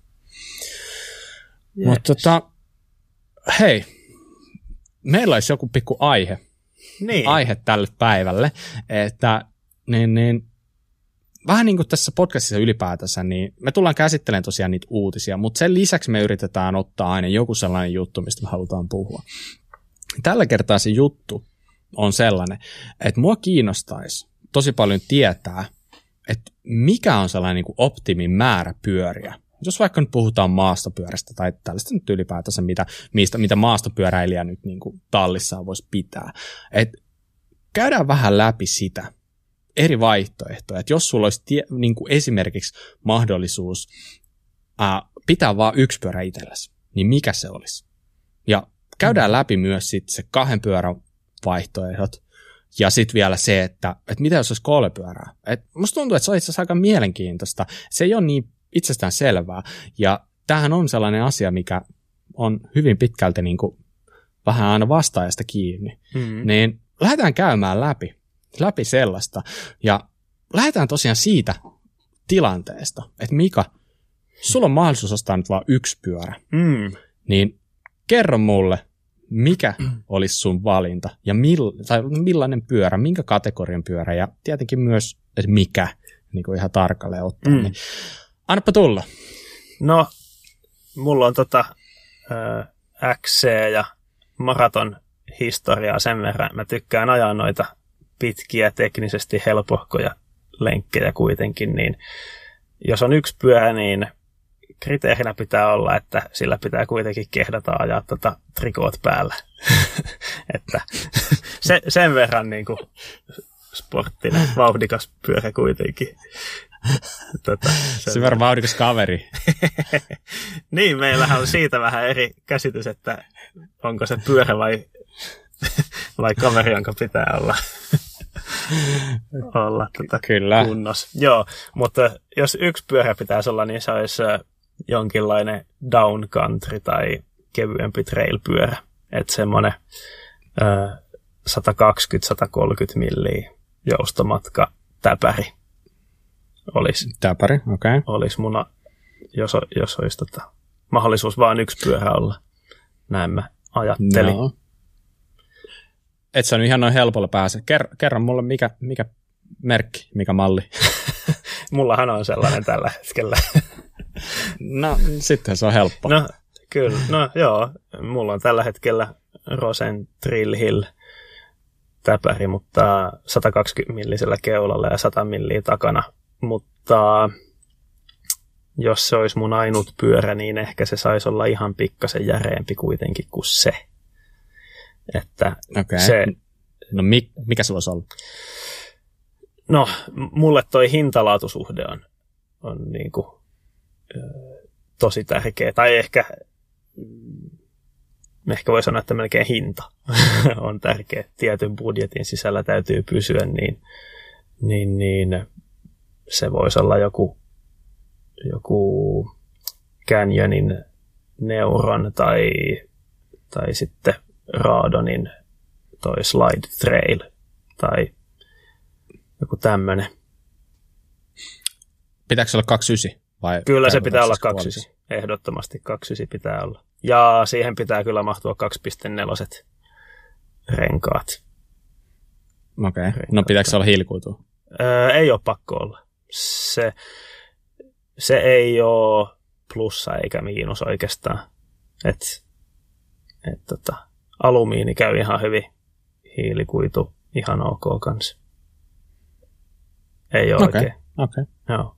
Yes. Mutta tota, hei, meillä olisi joku pikku aihe, niin. aihe tälle päivälle, että niin, niin, vähän niin kuin tässä podcastissa ylipäätänsä, niin me tullaan käsittelemään tosiaan niitä uutisia, mutta sen lisäksi me yritetään ottaa aina joku sellainen juttu, mistä me halutaan puhua. Tällä kertaa se juttu on sellainen, että mua kiinnostaisi tosi paljon tietää, että mikä on sellainen niin optimin määrä pyöriä. Jos vaikka nyt puhutaan maastopyörästä tai tällaista nyt ylipäätänsä, mitä, mistä, mitä maastopyöräilijä nyt niin tallissaan voisi pitää. Et käydään vähän läpi sitä, eri vaihtoehtoja. Että jos sulla olisi tie, niin kuin esimerkiksi mahdollisuus ää, pitää vain yksi pyörä itsellesi, niin mikä se olisi? Ja käydään mm. läpi myös sit se kahden pyörän vaihtoehdot, ja sitten vielä se, että, että mitä jos olisi kolme pyörää. Et musta tuntuu, että se on itse asiassa aika mielenkiintoista. Se ei ole niin itsestään selvää. Ja tämähän on sellainen asia, mikä on hyvin pitkälti niin kuin vähän aina vastaajasta kiinni. Mm-hmm. Niin lähdetään käymään läpi, läpi sellaista. Ja lähdetään tosiaan siitä tilanteesta, että Mika, sulla on mahdollisuus ostaa nyt vain yksi pyörä. Mm. Niin kerro mulle, mikä olisi sun valinta ja mill, tai millainen pyörä, minkä kategorian pyörä ja tietenkin myös, että mikä, niin kuin ihan tarkalleen ottaa. Mm. Niin, annapa tulla. No, mulla on tota, äh, XC ja maraton historiaa sen verran. Mä tykkään ajaa noita pitkiä, teknisesti helpohkoja lenkkejä kuitenkin, niin jos on yksi pyörä, niin kriteerinä pitää olla, että sillä pitää kuitenkin kehdata ajaa tota trikoot päällä. että se, sen verran niin kuin sporttinen, vauhdikas pyörä kuitenkin. Tota, verran vauhdikas kaveri. niin, meillähän on siitä vähän eri käsitys, että onko se pyörä vai, vai kaveri, jonka pitää olla. Olla tota Kyllä. kunnossa. Joo, mutta jos yksi pyörä pitäisi olla, niin se olisi jonkinlainen down country tai kevyempi trail-pyörä. Että semmoinen 120-130 milliä joustomatka täpäri olisi. Täpäri, okei. Okay. Olisi mun, jos, jos olisi tota, mahdollisuus vain yksi pyörä olla. Näin mä ajattelin. No. Et sä nyt ihan noin helpolla pääse. Ker, kerro mulle, mikä, mikä merkki, mikä malli. Mullahan on sellainen tällä hetkellä. No, sitten se on helppo. No, kyllä. No, joo. Mulla on tällä hetkellä Rosen Trill Hill täpäri, mutta 120 millisellä keulalla ja 100 milliä takana. Mutta jos se olisi mun ainut pyörä, niin ehkä se saisi olla ihan pikkasen järeempi kuitenkin kuin se. Että okay. se... No mikä se voisi olla? No, mulle toi hintalaatusuhde on, on niin kuin tosi tärkeä. Tai ehkä, mm, ehkä voi sanoa, että melkein hinta on tärkeä. Tietyn budjetin sisällä täytyy pysyä, niin, niin, niin se voisi olla joku, joku Canyonin Neuron tai, tai sitten Raadonin toi Slide Trail tai joku tämmöinen. Pitääkö se olla 29? Vai kyllä se pitää olla 29. Ehdottomasti 29 pitää olla. Ja siihen pitää kyllä mahtua 2.4 renkaat. Okei. Okay. No pitääkö se olla hiilikuitu? Öö, ei ole pakko olla. Se, se ei ole plussa eikä miinus oikeastaan. Et, et tota, alumiini käy ihan hyvin, hiilikuitu ihan ok kanssa. ei ole Okei, oikein. okei. Joo.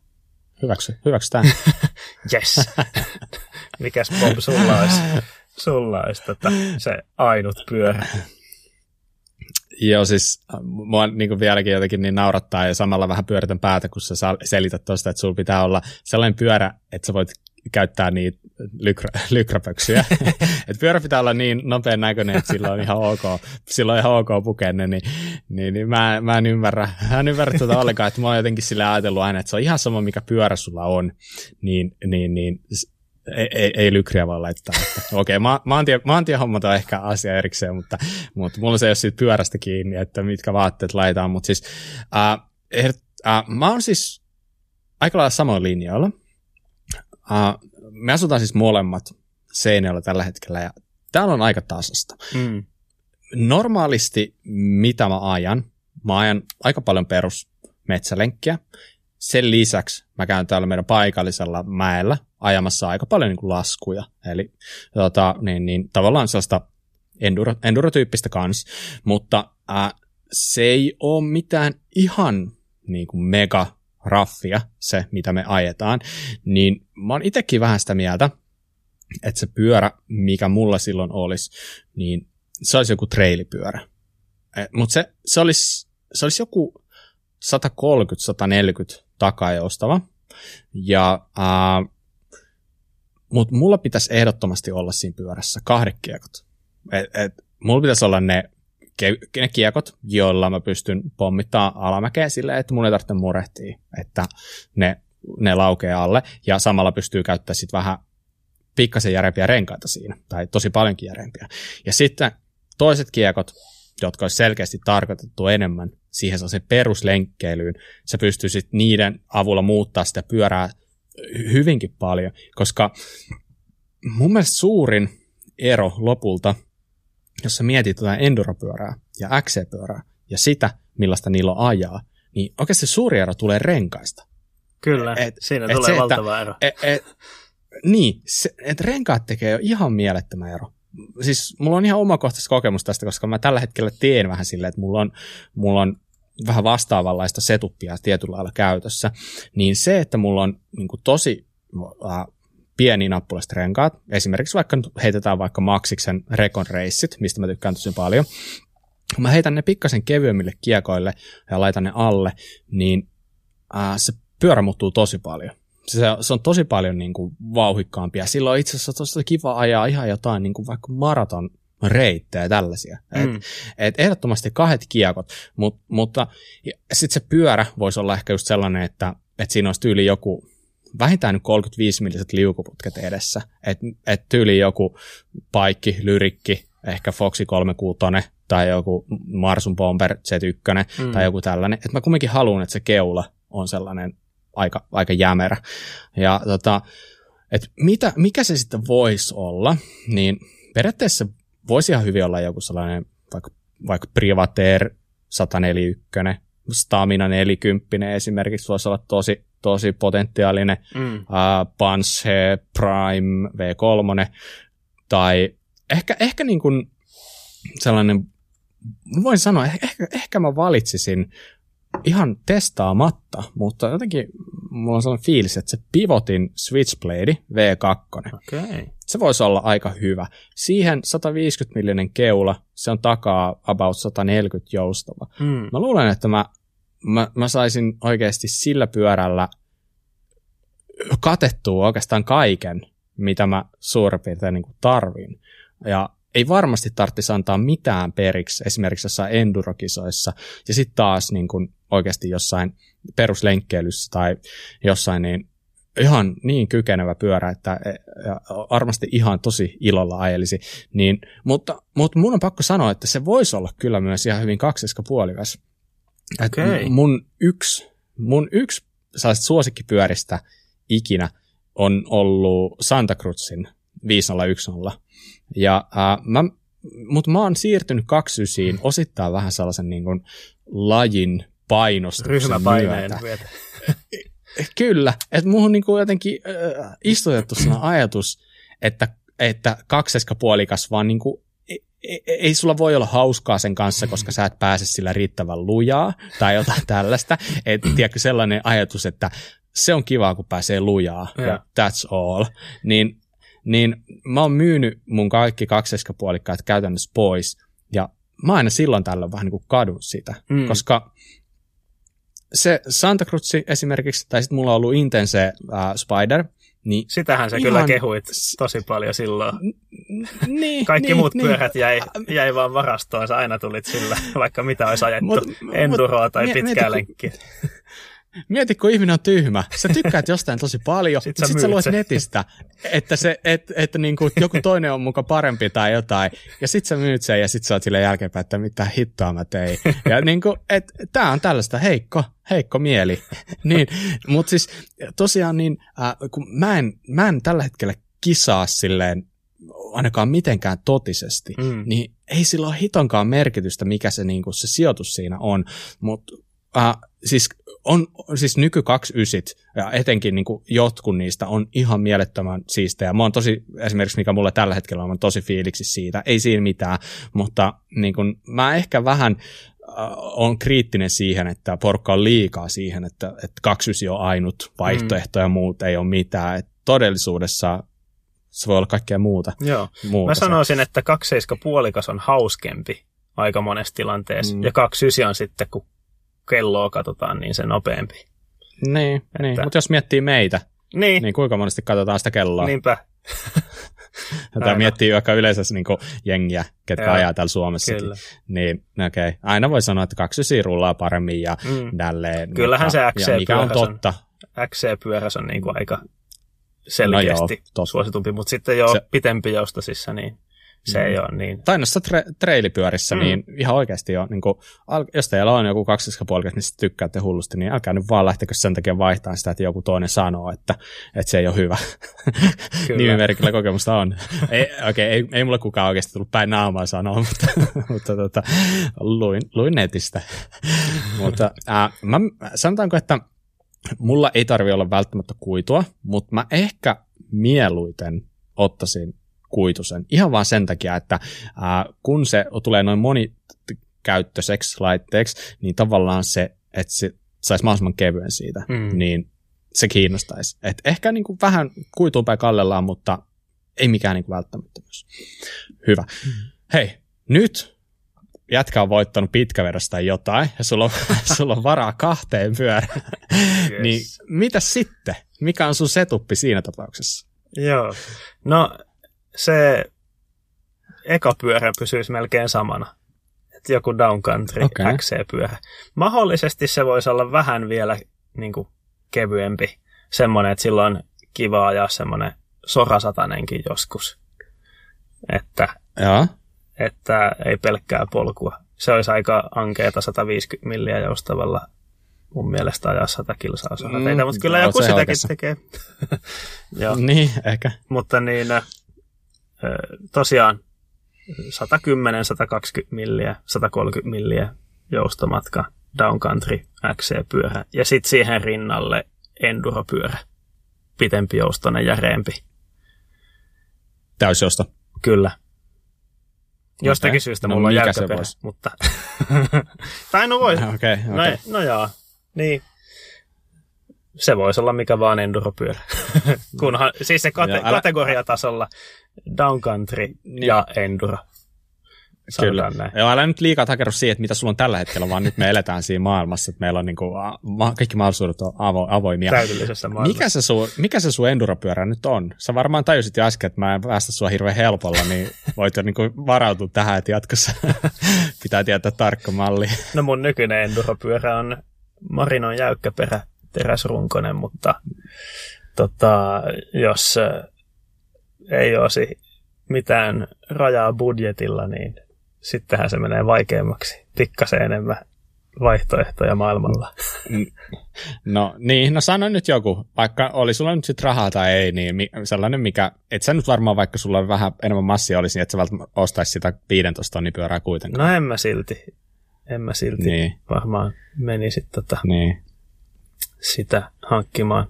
Hyväksy, hyväksytään. Yes. Mikäs Bob sulla olisi, sulla olisi tota, se ainut pyörä? Joo, siis äh, mua niin kuin vieläkin jotenkin niin naurattaa ja samalla vähän pyöritän päätä, kun sä selität tuosta, että sulla pitää olla sellainen pyörä, että sä voit käyttää niitä lykrä, lykräpöksyjä. että pyörä pitää olla niin nopean näköinen, että sillä on ihan ok, sillä on ihan ok pukenne, niin, niin, niin mä, mä, en ymmärrä, mä en ymmärrä tuota ollenkaan, että mä oon jotenkin sillä ajatellut aina, että se on ihan sama, mikä pyörä sulla on, niin, niin, niin ei, ei, ei lykriä vaan laittaa. Okei, okay, ma- maantie, maantiehommat on ehkä asia erikseen, mutta, mutta mulla se ei ole siitä pyörästä kiinni, että mitkä vaatteet laitetaan. Mutta siis, äh, äh, mä oon siis aika lailla samoin linjoilla. Äh, me asutaan siis molemmat Seinäjoella tällä hetkellä ja täällä on aika tasasta. Mm. Normaalisti mitä mä ajan, mä ajan aika paljon perusmetsälenkkiä. Sen lisäksi mä käyn täällä meidän paikallisella mäellä ajamassa aika paljon niin kuin laskuja. Eli tota, niin, niin, tavallaan sellaista enduro, endurotyyppistä kans, mutta äh, se ei ole mitään ihan niin kuin mega raffia se, mitä me ajetaan, niin mä oon itsekin vähän sitä mieltä, että se pyörä, mikä mulla silloin olisi, niin se olisi joku treilipyörä. Mutta se, se, olisi, se olisi joku 130-140 takajoustava. Ja, äh, mutta mulla pitäisi ehdottomasti olla siinä pyörässä kahdet kiekot. Et, et, mulla pitäisi olla ne, ke- ne kiekot, joilla mä pystyn pommittaa alamäkeä silleen, että mun ei tarvitse murehtia, että ne, ne laukee alle. Ja samalla pystyy käyttämään sitten vähän pikkasen järempiä renkaita siinä, tai tosi paljonkin järempiä. Ja sitten toiset kiekot, jotka olisi selkeästi tarkoitettu enemmän siihen se peruslenkkeilyyn, sä pystyisit niiden avulla muuttaa sitä pyörää hyvinkin paljon, koska mun mielestä suurin ero lopulta, jos sä mietit tätä enduropyörää ja XC-pyörää ja sitä, millaista niillä on ajaa, niin oikeasti suuri ero tulee renkaista. Kyllä, et, siinä et tulee se, valtava ero. Et, et, niin, se, että renkaat tekee jo ihan mielettömän ero. Siis mulla on ihan omakohtaista kokemusta tästä, koska mä tällä hetkellä teen vähän silleen, että mulla on, mulla on vähän vastaavanlaista setupia tietyllä lailla käytössä, niin se, että mulla on niin kuin tosi äh, pieni nappulaiset renkaat, esimerkiksi vaikka heitetään vaikka Maxiksen Recon Raceit, mistä mä tykkään tosi paljon, kun mä heitän ne pikkasen kevyemmille kiekoille ja laitan ne alle, niin äh, se pyörä muuttuu tosi paljon. Se, se on tosi paljon niin kuin, vauhikkaampia. Silloin on itse asiassa tosi kiva ajaa ihan jotain niin kuin vaikka maraton reittejä ja tällaisia. Mm. Et, et ehdottomasti kahdet kiekot, mut, mutta sitten se pyörä voisi olla ehkä just sellainen, että et siinä olisi tyyli joku vähintään 35 milliset liukuputket edessä. Että et tyyli joku paikki, lyrikki, ehkä Foxi 36 tai joku Marsun Bomber Z1 mm. tai joku tällainen. Että mä kumminkin haluan, että se keula on sellainen aika, aika jämerä. Ja tota, et mitä, mikä se sitten voisi olla, niin periaatteessa voisi ihan hyvin olla joku sellainen vaikka, vaikka Privateer 141, Stamina 40 esimerkiksi voisi olla tosi, tosi potentiaalinen, mm. uh, Panshe Prime V3, tai ehkä, ehkä niin kuin sellainen, voin sanoa, ehkä, ehkä mä valitsisin ihan testaamatta, mutta jotenkin mulla on sellainen fiilis, että se Pivotin Switchblade V2, okay. se voisi olla aika hyvä. Siihen 150 millinen keula, se on takaa about 140 joustava. Mm. Mä luulen, että mä, mä, mä saisin oikeasti sillä pyörällä katettua oikeastaan kaiken, mitä mä suurin piirtein niin tarvin. Ja ei varmasti tarvitsisi antaa mitään periksi esimerkiksi jossain endurokisoissa ja sitten taas niin kuin oikeasti jossain peruslenkkeilyssä tai jossain niin ihan niin kykenevä pyörä, että e, varmasti ihan tosi ilolla ajelisi. Niin, mutta, mutta mun on pakko sanoa, että se voisi olla kyllä myös ihan hyvin kaksiska puolikas. Okay. Mun yksi, mun yksi suosikkipyöristä ikinä on ollut Santa Cruzin 5010. Ja äh, mä, mutta mä oon siirtynyt kaksysiin osittain vähän sellaisen niin kuin, lajin painostuksen Ryhmäpaineen myötä. Kyllä, että muuhun niin kuin jotenkin äh, istutettu sellainen ajatus, että, että kakseska puolikas vaan niin kuin, ei, ei, sulla voi olla hauskaa sen kanssa, koska sä et pääse sillä riittävän lujaa tai jotain tällaista. Et, tiedätkö, sellainen ajatus, että se on kivaa, kun pääsee lujaa, ja that's all. Niin, niin mä oon myynyt mun kaikki kakseiskapuolikkaat käytännössä pois, ja mä aina silloin tällöin vähän niin kuin kadun sitä, mm. koska se Santa Cruz esimerkiksi, tai sitten mulla on ollut Intense äh, Spider, niin Sitähän sä ihan... kyllä kehuit tosi paljon silloin. Niin, Kaikki niin, muut niin. pyörät jäi, jäi vaan varastoon, sä aina tulit sillä, vaikka mitä olisi ajettu, mut, enduroa mut, tai pitkää lenkkiä. Mieti, kun ihminen on tyhmä. Sä tykkäät jostain tosi paljon, sitten sit sä luet sen. netistä, että, se, et, että niin kuin joku toinen on muka parempi tai jotain, ja sitten sä myyt sen, ja sitten sä oot sille jälkeenpäin, että mitä hittoa mä tein. Ja niin kuin, et, tää on tällaista heikko, heikko mieli. niin, mutta siis tosiaan niin, äh, kun mä en, mä en tällä hetkellä kisaa silleen ainakaan mitenkään totisesti, mm. niin ei sillä ole hitonkaan merkitystä, mikä se, niin kuin, se sijoitus siinä on. Mutta äh, siis on siis nyky 29 ja etenkin niin kuin jotkut niistä on ihan mielettömän siistejä. Mä oon tosi, esimerkiksi mikä mulle tällä hetkellä on, tosi fiiliksi siitä, ei siinä mitään, mutta niin kuin, mä ehkä vähän äh, on kriittinen siihen, että porukka on liikaa siihen, että, että 29 on ainut vaihtoehto mm. ja muut ei ole mitään. Et todellisuudessa se voi olla kaikkea muuta. Joo. muuta Mä sanoisin, se. että 27 puolikas on hauskempi aika monessa tilanteessa. Mm. Ja 29 on sitten, kun kelloa katsotaan, niin se nopeampi. Niin, että... niin. mutta jos miettii meitä, niin. niin kuinka monesti katsotaan sitä kelloa? Niinpä. Tätä miettii vaikka yleensä niin jengiä, ketkä Joo, ajaa täällä Suomessa. Niin, okei. Okay. Aina voi sanoa, että kaksi rullaa paremmin ja mm. tälleen. Kyllähän mutta, se XC mikä on totta. XC-pyöräs on niin kuin aika selkeästi no joo, suositumpi, mutta sitten jo se... pitempi joustosissa, niin se ei mm. ole niin. Tai noissa tre- treilipyörissä, mm. niin ihan oikeasti jo, niin kuin, al- jos teillä on joku kaksiskapuolikas, niin sitten tykkäätte hullusti, niin älkää nyt vaan lähtekö sen takia vaihtaa sitä, että joku toinen sanoo, että, että se ei ole hyvä. Nimimerkillä kokemusta on. ei, okay, ei, ei mulle kukaan oikeasti tullut päin naamaa sanoa, mutta, mutta tota, luin, luin netistä. mutta äh, mä, sanotaanko, että mulla ei tarvi olla välttämättä kuitua, mutta mä ehkä mieluiten ottaisin kuitusen. Ihan vaan sen takia, että ää, kun se tulee noin monikäyttöiseksi laitteeksi, niin tavallaan se, että se saisi mahdollisimman kevyen siitä, mm. niin se kiinnostaisi. Et ehkä niin kuin vähän kuituun päin kallellaan, mutta ei mikään niin kuin välttämättömyys. Hyvä. Mm. Hei, nyt jätkä on voittanut pitkävedosta tai jotain, ja sulla on, sulla on varaa kahteen pyörään, yes. niin mitä sitten? Mikä on sun setuppi siinä tapauksessa? Joo, no se eka pyörä pysyisi melkein samana. Et joku downcountry okay. XC-pyörä. Mahdollisesti se voisi olla vähän vielä niin kuin, kevyempi. Semmoinen, että silloin on kiva ajaa semmoinen sorasatanenkin joskus. Että, ja. että ei pelkkää polkua. Se olisi aika ankeeta 150 milliä joustavalla mun mielestä ajaa 100 kilsaa mm, mutta kyllä joku sitäkin oikeassa. tekee. Joo. Niin, ehkä. Mutta niin, tosiaan 110, 120 milliä, 130 milliä joustomatka, downcountry, XC-pyörä ja sitten siihen rinnalle enduropyörä, pitempi joustonen, järeempi. Täysjousto? Kyllä. Jostakin okay. syystä no, mulla on jäykkäperä, mutta... tai no voi. Okay, okay. No, no joo, niin. Se voisi olla mikä vaan enduropyörä. Kunhan, siis se kate- älä... kategoriatasolla downcountry niin. ja enduro. Kyllä. Näin. Joo, älä nyt liikaa takerru siihen, että mitä sulla on tällä hetkellä, vaan nyt me eletään siinä maailmassa, että meillä on niin kuin, kaikki mahdollisuudet on avo, avoimia. Täydellisessä maailmassa. Mikä se, sun, mikä se sun enduropyörä nyt on? Sä varmaan tajusit jo äsken, että mä en päästä sua hirveän helpolla, niin voit jo niin kuin varautua tähän, että jatkossa pitää tietää tarkka malli. No mun nykyinen enduropyörä on Marinon jäykkäperä teräsrunkonen, mutta tota, jos ei olisi mitään rajaa budjetilla, niin sittenhän se menee vaikeammaksi. Pikkasen enemmän vaihtoehtoja maailmalla. No niin, no sano nyt joku, vaikka oli sulla nyt sitten rahaa tai ei, niin sellainen mikä, et sä nyt varmaan vaikka sulla on vähän enemmän massia olisi, niin et sä välttämättä ostaisi sitä 15 tonnin pyörää kuitenkaan. No en mä silti, en mä silti niin. varmaan menisi tota, niin. Sitä hankkimaan.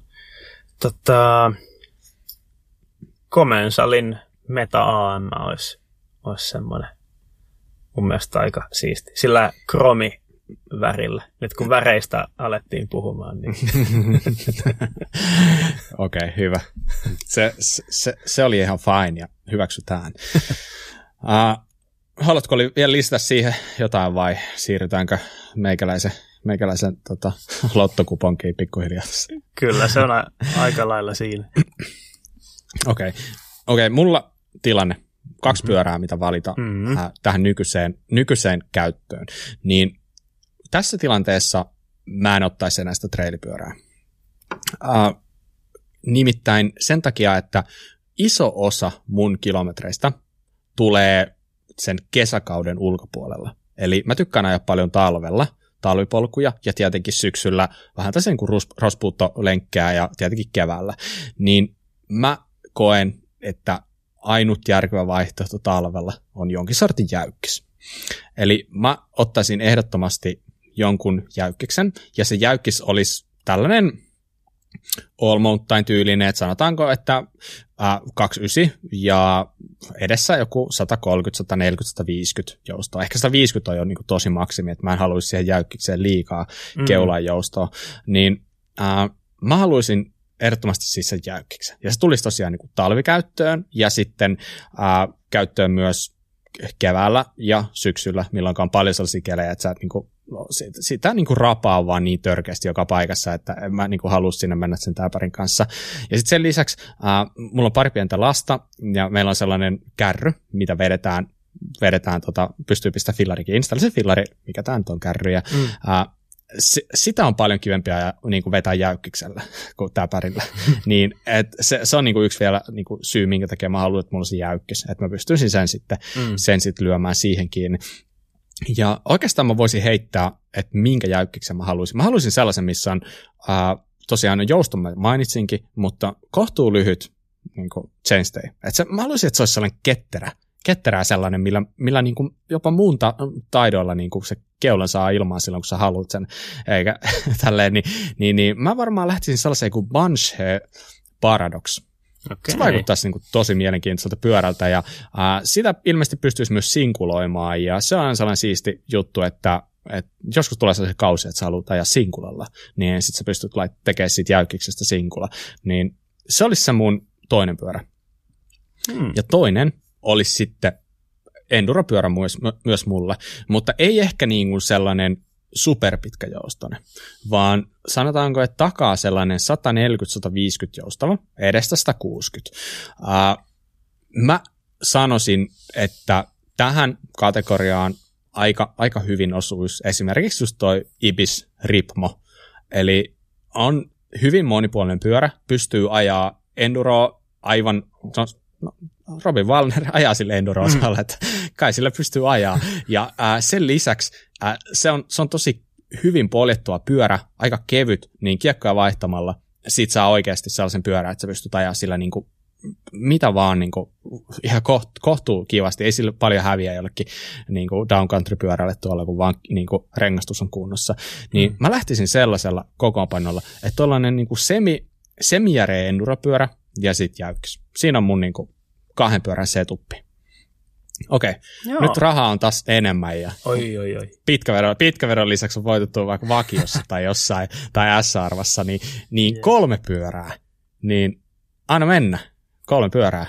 Tota, Comensalin Meta AM olisi, olisi semmoinen mun mielestä aika siisti. Sillä kromi värillä. Nyt kun väreistä alettiin puhumaan, niin... Okei, okay, hyvä. Se, se, se oli ihan fine ja hyväksytään. Uh, haluatko vielä lisätä siihen jotain vai siirrytäänkö meikäläisen, meikäläisen tota, lottokuponkiin pikkuhiljaa? Kyllä, se on a- aika lailla siinä. Okei, okay. okay, mulla tilanne, kaksi mm-hmm. pyörää, mitä valita mm-hmm. äh, tähän nykyiseen, nykyiseen käyttöön, niin tässä tilanteessa mä en ottaisi enää sitä trailipyörää. Uh, nimittäin sen takia, että iso osa mun kilometreistä tulee sen kesäkauden ulkopuolella. Eli mä tykkään ajaa paljon talvella, talvipolkuja ja tietenkin syksyllä vähän tässä niin kuin rospuuttolenkkää ja tietenkin keväällä. Niin mä koen, että ainut järkevä vaihtoehto talvella on jonkin sortin jäykkis. Eli mä ottaisin ehdottomasti jonkun jäykkiksen, ja se jäykkis olisi tällainen all mountain tyylinen, että sanotaanko, että äh, 29 ja edessä joku 130, 140, 150 joustoa. Ehkä 150 on jo niin kuin tosi maksimi, että mä en haluaisi siihen jäykkikseen liikaa mm. keulan joustoa. Niin äh, mä haluaisin ehdottomasti siis sen jäykkiksen. Ja se tulisi tosiaan niin kuin talvikäyttöön ja sitten äh, käyttöön myös keväällä ja syksyllä, milloin on paljon sellaisia kelejä, että sä et niin kuin sitä, sitä niin kuin rapaa vaan niin törkeästi joka paikassa, että en mä niin kuin halua sinne mennä sen täpärin kanssa. Ja sitten sen lisäksi äh, mulla on pari pientä lasta, ja meillä on sellainen kärry, mitä vedetään vedetään, tota, pystyy pistämään fillarikin installa se fillari, mikä tämä nyt on kärry, ja mm. äh, s- sitä on paljon kivempiä niin kuin vetää jäykkiksellä kuin täpärillä. niin, et se, se, on niin kuin yksi vielä niin kuin syy, minkä takia mä haluan, että mulla on se jäykkis, että mä pystyisin sen sitten, mm. sen sitten lyömään siihen kiinni. Ja oikeastaan mä voisin heittää, että minkä jäykkiksen mä haluaisin. Mä haluaisin sellaisen, missä on ää, tosiaan jousto mä mainitsinkin, mutta kohtuu lyhyt niin chainstay. Et se, mä haluaisin, että se olisi sellainen ketterä, ketterää sellainen, millä, millä niin kuin jopa muun ta- taidoilla niin kuin se keulan saa ilmaan silloin, kun sä haluat sen. Eikä tälleen, niin, niin, niin mä varmaan lähtisin sellaiseen kuin Banshee Paradox. Okay. Se vaikuttaisi niin kuin tosi mielenkiintoiselta pyörältä ja äh, sitä ilmeisesti pystyisi myös sinkuloimaan ja se on sellainen siisti juttu, että et joskus tulee sellaisia kausia, että sä haluat ajaa sinkulalla, niin sitten sä pystyt lait- tekemään siitä jäykiksestä sinkula. Niin se olisi se mun toinen pyörä. Hmm. Ja toinen olisi sitten enduropyörä myös, myös mulle, mutta ei ehkä niin kuin sellainen superpitkä joustone, vaan sanotaanko, että takaa sellainen 140-150 joustava, edestä 160. Uh, mä sanoisin, että tähän kategoriaan aika, aika hyvin osuisi esimerkiksi just toi Ibis Ripmo, eli on hyvin monipuolinen pyörä, pystyy ajaa enduro aivan, no, no Robin Wallner ajaa sille enduro mm. että kai sillä pystyy ajaa. Ja ää, sen lisäksi ää, se, on, se on tosi hyvin poljettua pyörä, aika kevyt, niin kiekkoja vaihtamalla sit saa oikeasti sellaisen pyörän, että sä pystyt ajaa sillä niin kuin mitä vaan niin kuin, ihan koht, kohtuu kivasti, ei sillä paljon häviä jollekin niin kuin downcountry-pyörälle tuolla, kun vaan niin kuin, rengastus on kunnossa. Niin mm. mä lähtisin sellaisella kokoonpanolla, että tuollainen niin kuin semi, semijäreä enduropyörä ja sitten jäykkis. Siinä on mun niin kuin, kahden pyörän setuppi. Okei, okay. nyt rahaa on taas enemmän ja oi, oi, oi. Pitkävedon, pitkävedon lisäksi on voitettu vaikka vakiossa tai jossain tai S-arvassa, niin, niin yeah. kolme pyörää. Niin anna mennä, kolme pyörää.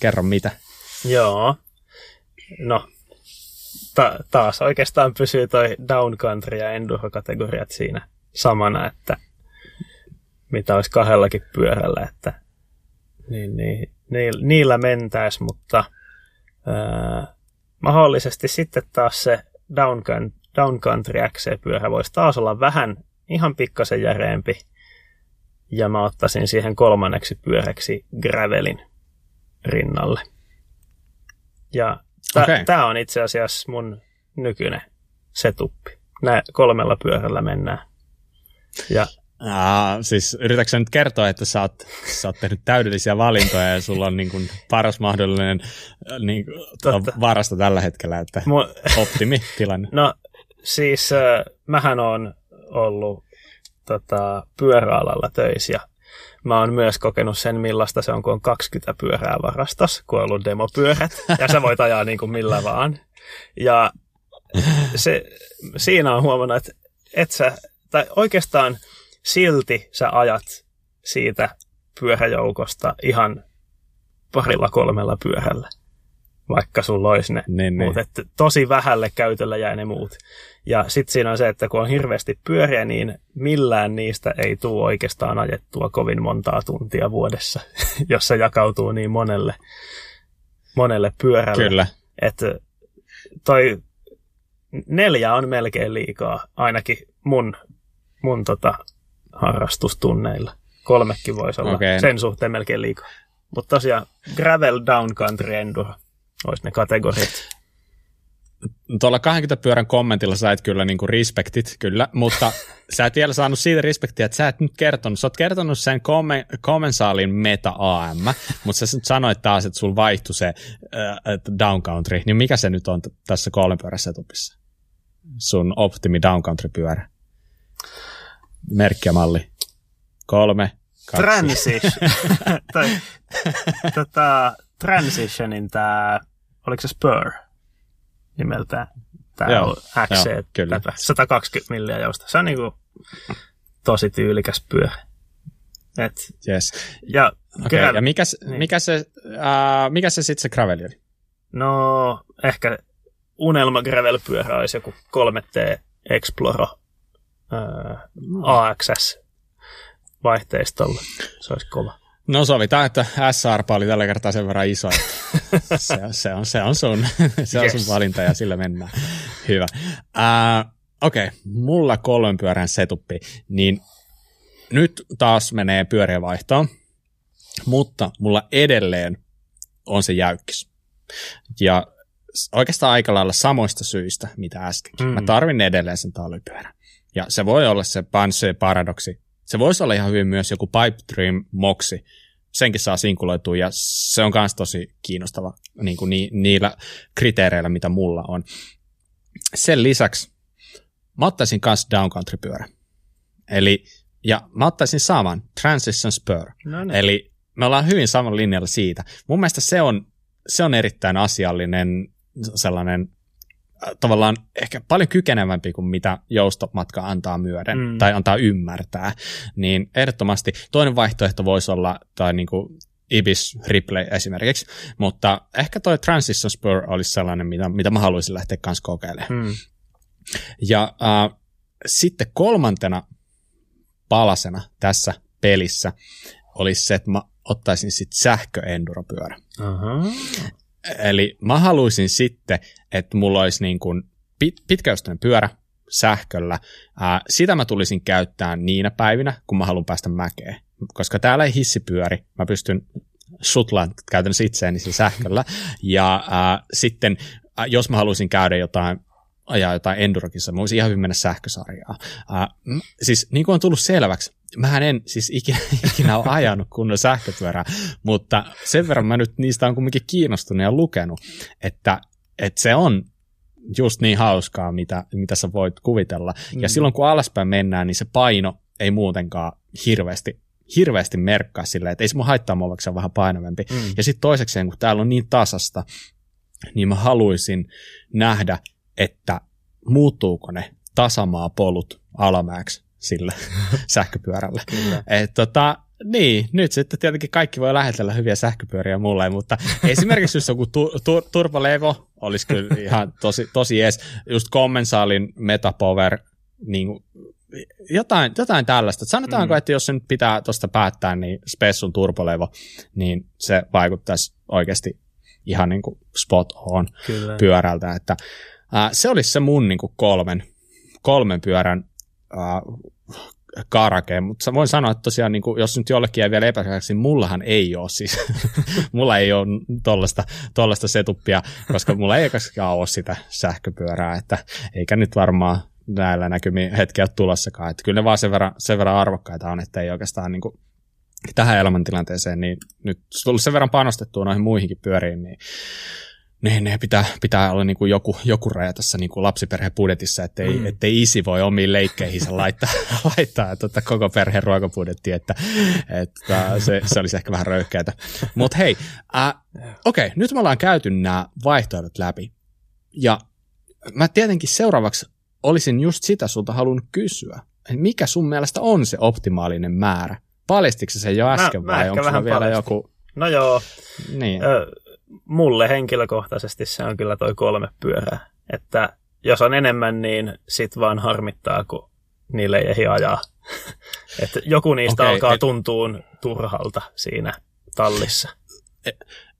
Kerro mitä. Joo, no ta- taas oikeastaan pysyy toi downcountry ja enduro-kategoriat siinä samana, että mitä olisi kahdellakin pyörällä, että niin, niin, niillä mentäisi, mutta ää, mahdollisesti sitten taas se downcountry XC-pyörä voisi taas olla vähän ihan pikkasen järeempi, ja mä ottaisin siihen kolmanneksi pyöräksi gravelin rinnalle. Ja okay. tämä on itse asiassa mun nykyinen setuppi. Nä kolmella pyörällä mennään. Ja Aa, siis yritätkö nyt kertoa, että sä oot, sä oot tehnyt täydellisiä valintoja ja sulla on niin kuin paras mahdollinen niin kuin, varasta tällä hetkellä, että Mu- optimi tilanne. No siis äh, mähän on ollut tota, pyöräalalla töissä ja mä oon myös kokenut sen, millaista se on, kun on 20 pyörää varastos, kun on ollut demopyörät ja sä voit ajaa niin kuin millä vaan. Ja se, siinä on huomannut, että et sä, tai oikeastaan silti sä ajat siitä pyöräjoukosta ihan parilla kolmella pyörällä, vaikka sulla olisi ne Niin, niin. muut. Että tosi vähälle käytöllä jää ne muut. Ja sitten siinä on se, että kun on hirveästi pyöriä, niin millään niistä ei tule oikeastaan ajettua kovin montaa tuntia vuodessa, jos se jakautuu niin monelle, monelle pyörälle. Kyllä. Että toi neljä on melkein liikaa, ainakin mun, mun tota harrastustunneilla. Kolmekin voisi olla Okei. sen suhteen melkein liikaa. Mutta tosiaan gravel downcountry enduro olisi ne kategoriat. Tuolla 20 pyörän kommentilla sait kyllä niinku respektit, kyllä, mutta sä et vielä saanut siitä respektiä, että sä et nyt kertonut. Sä oot kertonut sen komen, komensaalin meta AM, mutta sä nyt sanoit taas, että sul vaihtui se äh, downcountry. Niin mikä se nyt on t- tässä kolmen pyörän setupissa? Sun Optimi downcountry-pyörä. Merkki ja malli. Kolme, kaksi. Transition. tai, tota, transitionin tämä, oliko se Spur nimeltään? Tämä Joo, on XC, joo, kyllä. tätä, 120 milliä jousta. Se on niinku tosi tyylikäs pyörä. Et, Yes. ja Okay. gravel- Ja mikä, se- niin. mikä se, äh, mikä se sitten se graveli oli? No, ehkä unelma gravel-pyörä olisi joku 3T Exploro ää, AXS vaihteistolla. Se olisi kova. No sovitaan, että S-arpa oli tällä kertaa sen verran iso. se, se, on, se on sun, se on Yes. sun valinta ja sillä mennään. Hyvä. Uh, Okei, okay. mulla kolmen pyörän setuppi, niin nyt taas menee pyörien vaihtoon, mutta mulla edelleen on se jäykkis. Ja oikeastaan aika lailla samoista syistä, mitä äskenkin. Mm. Mä tarvin edelleen sen talvipyörän. Ja se voi olla se Pansy paradoksi. Se voisi olla ihan hyvin myös joku Pipe Dream Moxi. Senkin saa sinkuloitua ja se on myös tosi kiinnostava niin kuin ni, niillä kriteereillä, mitä mulla on. Sen lisäksi mä ottaisin myös downcountry-pyörä. Eli, ja mä ottaisin saman Transition Spur. No niin. Eli me ollaan hyvin saman linjalla siitä. Mun mielestä se on, se on erittäin asiallinen sellainen tavallaan ehkä paljon kykenevämpi kuin mitä joustomatka antaa myöden Mm. mm. tai antaa ymmärtää. Niin ehdottomasti toinen vaihtoehto voisi olla tai niin kuin Ibis Ripley esimerkiksi, mutta ehkä toi Transition Spur olisi sellainen, mitä, mitä mä haluaisin lähteä kanssa kokeilemaan. Hmm. Ja äh, sitten kolmantena palasena tässä pelissä olisi se, että mä ottaisin sitten sähköenduropyörä. Aha. Eli mä haluaisin sitten, että mulla olisi niin kuin pit, pitkäystäinen pyörä sähköllä. Ää, sitä mä tulisin käyttää niinä päivinä, kun mä haluan päästä mäkeen. Koska täällä ei hissi pyöri, mä pystyn sutlaan käytännössä itseäni sillä sähköllä. Ja ää, sitten, ää, jos mä haluaisin käydä jotain ajaa jotain endurokissa, mä voisin ihan hyvin mennä sähkösarjaan. Ää, siis niin kuin on tullut selväksi, mähän en siis ikinä, ikinä ole ajanut kunnon sähköpyörää, mutta sen verran mä nyt niistä on kumminkin kiinnostunut ja lukenut, että, että se on just niin hauskaa, mitä, mitä sä voit kuvitella. Mm. Ja silloin kun alaspäin mennään, niin se paino ei muutenkaan hirveästi, hirveästi merkkaa silleen, että ei se mun haittaa mua, vaikka se on vähän painavampi. Mm. Ja sitten toisekseen, kun täällä on niin tasasta, niin mä haluaisin nähdä, että muuttuuko ne tasamaa polut alamäeksi sillä sähköpyörällä. Kyllä. Et tota, niin, nyt sitten tietenkin kaikki voi lähetellä hyviä sähköpyöriä mulle, mutta esimerkiksi jos joku tu, tu, Turbolevo olisi kyllä ihan tosi, tosi jees, just Commensaalin Metapower, niin kuin, jotain, jotain tällaista. Sanotaanko, mm. että jos se nyt pitää tuosta päättää, niin Spessun Turbolevo, niin se vaikuttaisi oikeasti ihan niin kuin spot on Kyllä. pyörältä, että ää, se olisi se mun niin kuin kolmen, kolmen pyörän ää, karake, mutta voin sanoa, että tosiaan niin kuin, jos nyt jollekin jäi vielä epäselväksi, niin mullahan ei ole siis, mulla ei ole tollasta, tollasta setuppia, koska mulla ei ole sitä sähköpyörää, että eikä nyt varmaan näillä näkymin hetkiä tulossakaan, että kyllä ne vaan sen verran, sen verran arvokkaita on, että ei oikeastaan niin kuin, tähän elämäntilanteeseen, niin nyt tullut sen verran panostettua noihin muihinkin pyöriin, niin niin ne pitää, pitää olla niin kuin joku, joku raja tässä niin kuin lapsiperhebudjetissa, ettei, Mm. ettei isi voi omiin leikkeihinsä laittaa, laittaa tuota koko perheen ruokabudjetti, että, että se, se olisi ehkä vähän röyhkeätä. Mutta hei, äh, okei, okay, nyt me ollaan käyty nämä vaihtoehdot läpi. Ja mä tietenkin seuraavaksi olisin just sitä sulta halunnut kysyä. Mikä sun mielestä on se optimaalinen määrä? Paljastiko se jo äsken mä, vai onko sulla vielä paljastin. joku... No joo. Niin. Ö, mulle henkilökohtaisesti se on kyllä toi kolme pyörää. Että jos on enemmän, niin sit vaan harmittaa, kun niille ei ehdi ajaa. että joku niistä okay, alkaa et... tuntua turhalta siinä tallissa. E-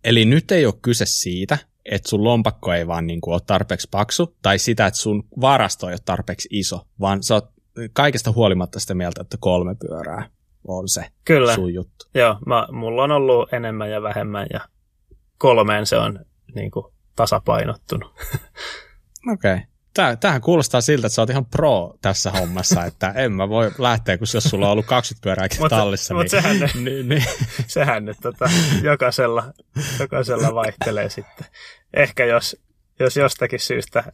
eli nyt ei ole kyse siitä, että sun lompakko ei vaan niin kuin ole tarpeeksi paksu, tai sitä, että sun varasto ei ole tarpeeksi iso, vaan sä oot kaikesta huolimatta sitä mieltä, että kolme pyörää on se Kyllä. sun juttu. Joo, mä, mulla on ollut enemmän ja vähemmän, ja kolmeen se on niin kuin, tasapainottunut. Okei. Okay. Tää, tämähän kuulostaa siltä, että sä oot ihan pro tässä hommassa, että en mä voi lähteä, kun jos sulla on ollut 20 pyörää tallissa. Mutta niin, sehän, niin, niin. sehän nyt tota, jokaisella, jokaisella vaihtelee sitten. Ehkä jos, jos jostakin syystä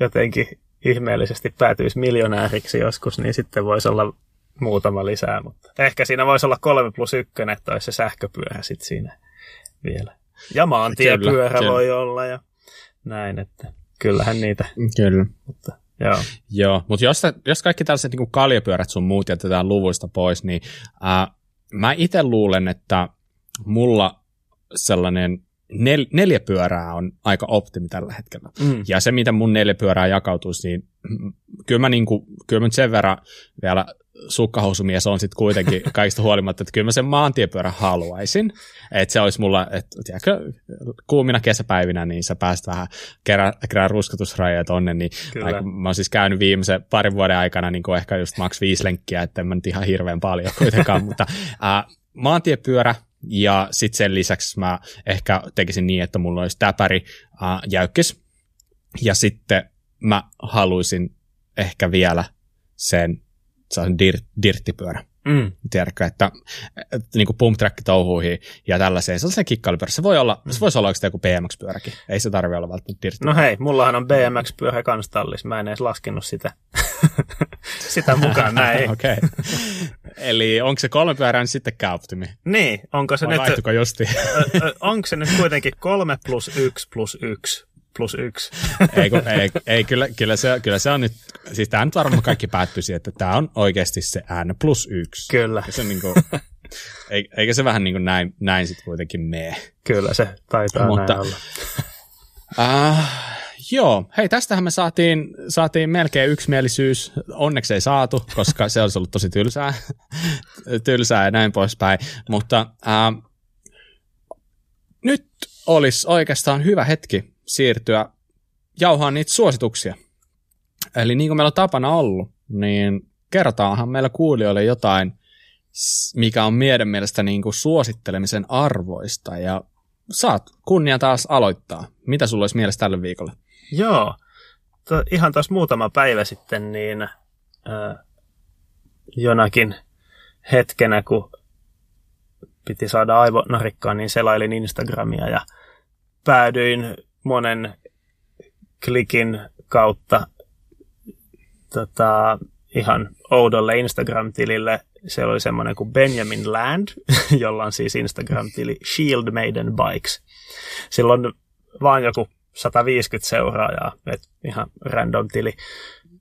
jotenkin ihmeellisesti päätyisi miljonääriksi joskus, niin sitten voisi olla muutama lisää, mutta ehkä siinä voisi olla kolme plus ykkönen, että olisi se sähköpyörä sitten siinä vielä. Ja maantiepyörä kyllä, voi kyllä. olla ja näin, että kyllähän niitä. Kyllä. Mutta, joo. Joo, mutta jos, jos kaikki tällaiset niin kaljapyörät sun muut jätetään luvuista pois, niin ää, mä itse luulen, että mulla sellainen nel, neljä pyörää on aika optimi tällä hetkellä. Mm. Ja se, miten mun neljä pyörää jakautuisi, niin kyllä mä, niin kuin, kyllä mä sen verran vielä sukkahousumies on sitten kuitenkin kaikista huolimatta, että kyllä mä sen maantiepyörän haluaisin. Että se olisi mulla, että tiedätkö, kuumina kesäpäivinä, niin sä pääst vähän kerää, kerää ruskatusrajoja tonne, niin aika, mä oon siis käynyt viimeisen parin vuoden aikana niin kuin ehkä just maks viisi lenkkiä, että en mä nyt ihan hirveän paljon kuitenkaan, mutta ää, maantiepyörä, ja sitten sen lisäksi mä ehkä tekisin niin, että mulla olisi täpäri ää, jäykkis, ja sitten mä haluaisin ehkä vielä sen sellaisen dir- dirttipyörä. Mm. Tiedätkö, että, että niin kuin pump track touhuihin ja tällaiseen, sellaisen kikkailupyörä. Se voi olla, mm. se voisi olla oikeastaan joku BMX-pyöräkin. Ei se tarvitse olla välttämättä dirtti. No hei, mullahan on BMX-pyörä kans tallissa. Mä en edes laskenut sitä, sitä mukaan näin. Okei. okay. Eli onko se kolme pyörää niin sitten optimi? Niin, onko se Vai nyt... onko se nyt kuitenkin kolme plus yksi plus yksi? Plus yksi. ei, kun, ei, ei kyllä, kyllä, se, kyllä se on nyt, siis tämä nyt varmaan kaikki päättyy siihen, että tämä on oikeasti se n plus yksi. Kyllä. se niin kuin, eikä se vähän niin kuin näin, näin sitten kuitenkin mene. Kyllä se taitaa Mutta, näin olla. Uh, joo, hei tästähän me saatiin, saatiin melkein yksimielisyys. Onneksi ei saatu, koska se olisi ollut tosi tylsää, tylsää ja näin poispäin. Mutta uh, nyt olisi oikeastaan hyvä hetki siirtyä jauhaan niitä suosituksia. Eli niin kuin meillä on tapana ollut, niin kertaanhan meillä kuulijoille jotain, mikä on meidän mielestä niin kuin suosittelemisen arvoista. Ja saat kunnia taas aloittaa. Mitä sulla olisi mielessä tälle viikolle? Joo, to, ihan taas muutama päivä sitten, niin äh, jonakin hetkenä, kun piti saada aivonarikkaan, niin selailin Instagramia ja päädyin monen klikin kautta tota, ihan oudolle Instagram-tilille. Se oli semmoinen kuin Benjamin Land, jolla on siis Instagram-tili Shield Maiden Bikes. Sillä on vaan joku 150 seuraajaa, et ihan random tili.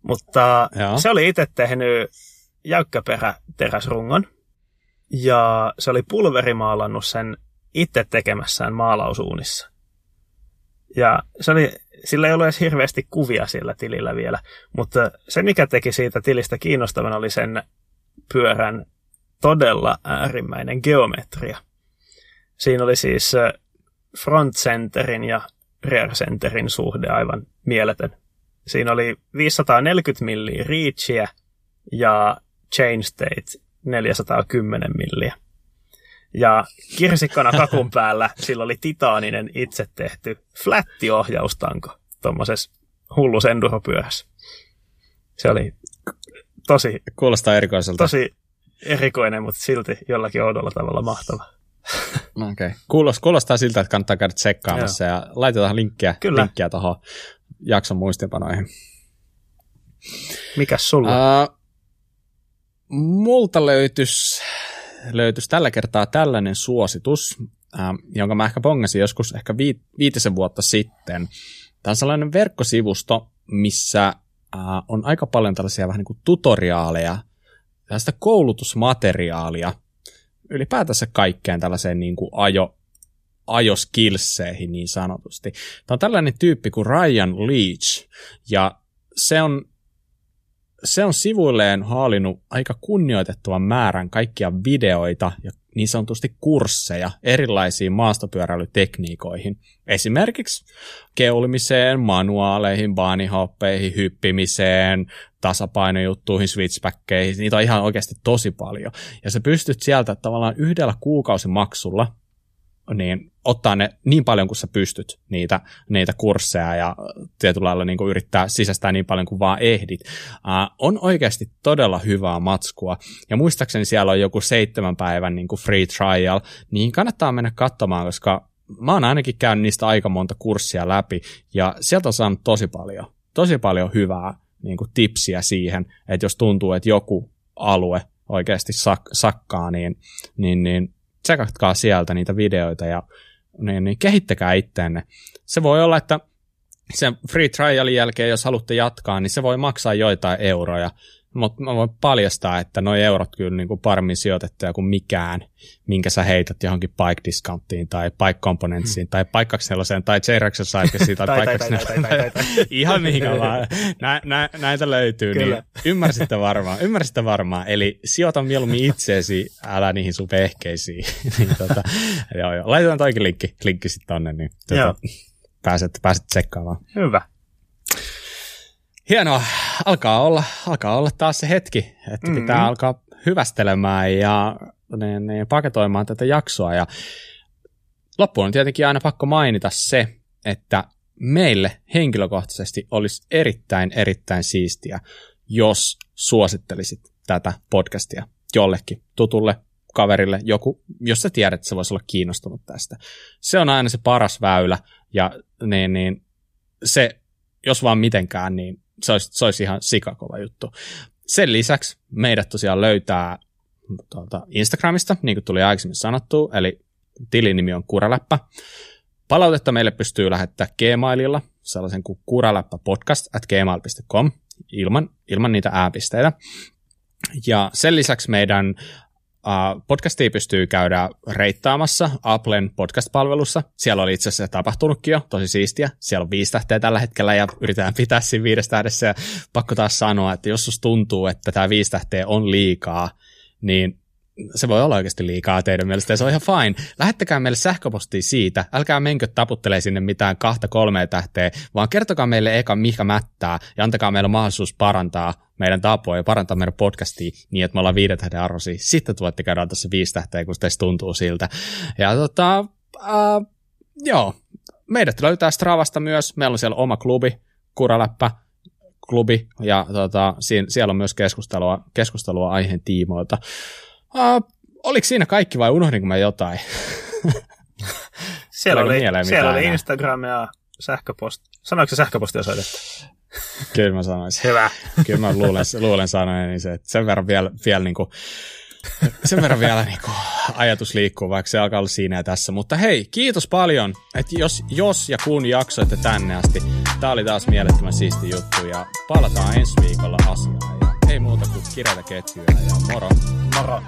Mutta Joo. se oli itse tehnyt jäykkäperä teräsrungon, ja se oli pulverimaalannut sen itse tekemässään maalausuunissa. Ja se oli, sillä ei ollut edes hirveästi kuvia sillä tilillä vielä, mutta se mikä teki siitä tilistä kiinnostavan oli sen pyörän todella äärimmäinen geometria. Siinä oli siis front centerin ja rear centerin suhde aivan mieletön. Siinä oli 540 milliä reachia ja chain state 410 milliä. Ja kirsikkana kakun päällä sillä oli titaaninen itse tehty flättiohjaustanko tuommoisessa hullu enduropyörässä. Se oli tosi... Kuulostaa erikoiselta. Tosi erikoinen, mutta silti jollakin oudolla tavalla mahtava. Okei. Okay. Kuulostaa, kuulostaa siltä, että kannattaa käydä tsekkaamassa Joo. ja laitetaan linkkiä, Kyllä. linkkiä tuohon jakson muistiinpanoihin. Mikäs sulla? Uh, multa löytyisi löytyisi tällä kertaa tällainen suositus, äh, jonka mä ehkä pongasin joskus ehkä vi- viitisen vuotta sitten. Tämä on sellainen verkkosivusto missä äh, on aika paljon tällaisia vähän niin kuin tutoriaaleja, tällaista koulutusmateriaalia, ylipäätänsä kaikkeen tällaiseen niin kuin ajo, ajoskilseihin niin sanotusti. Tämä on tällainen tyyppi kuin Ryan Leach, ja se on, se on sivuilleen haalinnut aika kunnioitettavan määrän kaikkia videoita ja niin sanotusti kursseja erilaisiin maastopyöräilytekniikoihin. Esimerkiksi keulimiseen, manuaaleihin, baanihoppeihin, hyppimiseen, tasapainojuttuihin, switchbackkeihin. Niitä on ihan oikeasti tosi paljon. Ja sä pystyt sieltä tavallaan yhdellä kuukausimaksulla niin ottaa ne niin paljon kuin sä pystyt niitä, niitä kursseja ja tietyllä lailla niin yrittää sisästää niin paljon kuin vaan ehdit. Uh, on oikeasti todella hyvää matskua ja muistaakseni siellä on joku seitsemän päivän niin kuin free trial, niin kannattaa mennä katsomaan, koska mä oon ainakin käynyt niistä aika monta kurssia läpi ja sieltä on saanut tosi paljon, tosi paljon hyvää niin kuin tipsiä siihen, että jos tuntuu, että joku alue oikeasti sak- sakkaa, niin, niin, niin tsekatkaa sieltä niitä videoita ja niin, niin kehittäkää itteenne. Se voi olla, että sen free trialin jälkeen, jos haluatte jatkaa, niin se voi maksaa joitain euroja, mutta mä voin paljastaa, että nuo eurot kyllä niin kuin paremmin sijoitettuja kuin mikään, minkä sä heität johonkin bike discounttiin tai bike componentsiin hmm. tai bike tai J tai, tai, tai, ihan mihinkä vaan. Nä, nä, näitä löytyy, niin kyllä. niin ymmärsitte varmaan, ymmärsitte varmaan. Eli sijoita mieluummin itseesi, älä niihin sun vehkeisiin. niin, tota, joo, joo. Laitetaan toikin linkki, linkki sitten tonne, niin tota, pääset, pääset tsekkaamaan. Hyvä. Hienoa. Alkaa olla, alkaa olla taas se hetki, että mm-hmm. pitää alkaa hyvästelemään ja niin, niin, paketoimaan tätä jaksoa. Ja loppuun on tietenkin aina pakko mainita se, että meille henkilökohtaisesti olisi erittäin, erittäin siistiä, jos suosittelisit tätä podcastia jollekin tutulle kaverille, joku, jos sä tiedät, että se voisi olla kiinnostunut tästä. Se on aina se paras väylä, ja niin, niin, se, jos vaan mitenkään, niin se olisi, se olisi ihan sikakova juttu. Sen lisäksi meidät tosiaan löytää tuolta Instagramista, niin kuin tuli aikaisemmin sanottu, eli tilinimi on Kuraläppä. Palautetta meille pystyy lähettämään Gmaililla, sellaisen kuin kuraläppäpodcast at gmail.com, ilman, ilman niitä ääpisteitä. Ja sen lisäksi meidän podcastia pystyy käydä reittaamassa Applen podcast-palvelussa. Siellä oli itse asiassa tapahtunutkin jo, tosi siistiä. Siellä on viisi tähteä tällä hetkellä ja yritetään pitää siinä viidestä tähdessä. Ja pakko taas sanoa, että jos tuntuu, että tämä viisi tähteä on liikaa, niin se voi olla oikeasti liikaa teidän mielestä, ja se on ihan fine. Lähettäkää meille sähköpostia siitä, älkää menkö taputtelee sinne mitään kahta kolmea tähteä, vaan kertokaa meille eka mikä mättää, ja antakaa meille mahdollisuus parantaa meidän tapoja ja parantaa meidän podcastia niin, että me ollaan viiden tähden arvoisia. Sitten voitte käydä tässä viisi tähteä, kun teistä tuntuu siltä. Ja tota, uh, joo, meidät löytää Stravasta myös, meillä on siellä oma klubi, Kuraläppä, klubi, ja tota, siellä on myös keskustelua, keskustelua aiheen tiimoilta. Uh, oliko siinä kaikki vai unohdinko mä jotain? siellä oli, siellä oli Instagram ja sähköposti. Sanoiko se sähköpostiosoitetta? Kyllä mä sanoisin. Hyvä. Kyllä mä luulen, luulen sanoen, niin se, että sen verran vielä, vielä niin kuin, sen verran vielä niin kuin, ajatus liikkuu, vaikka se alkaa olla siinä ja tässä. Mutta hei, kiitos paljon, että jos, jos ja kun jaksoitte tänne asti, tää oli taas mielettömän siisti juttu ja palataan ensi viikolla asiaan. Ei muuta kuin kireitä ketjuja ja moro. Moro.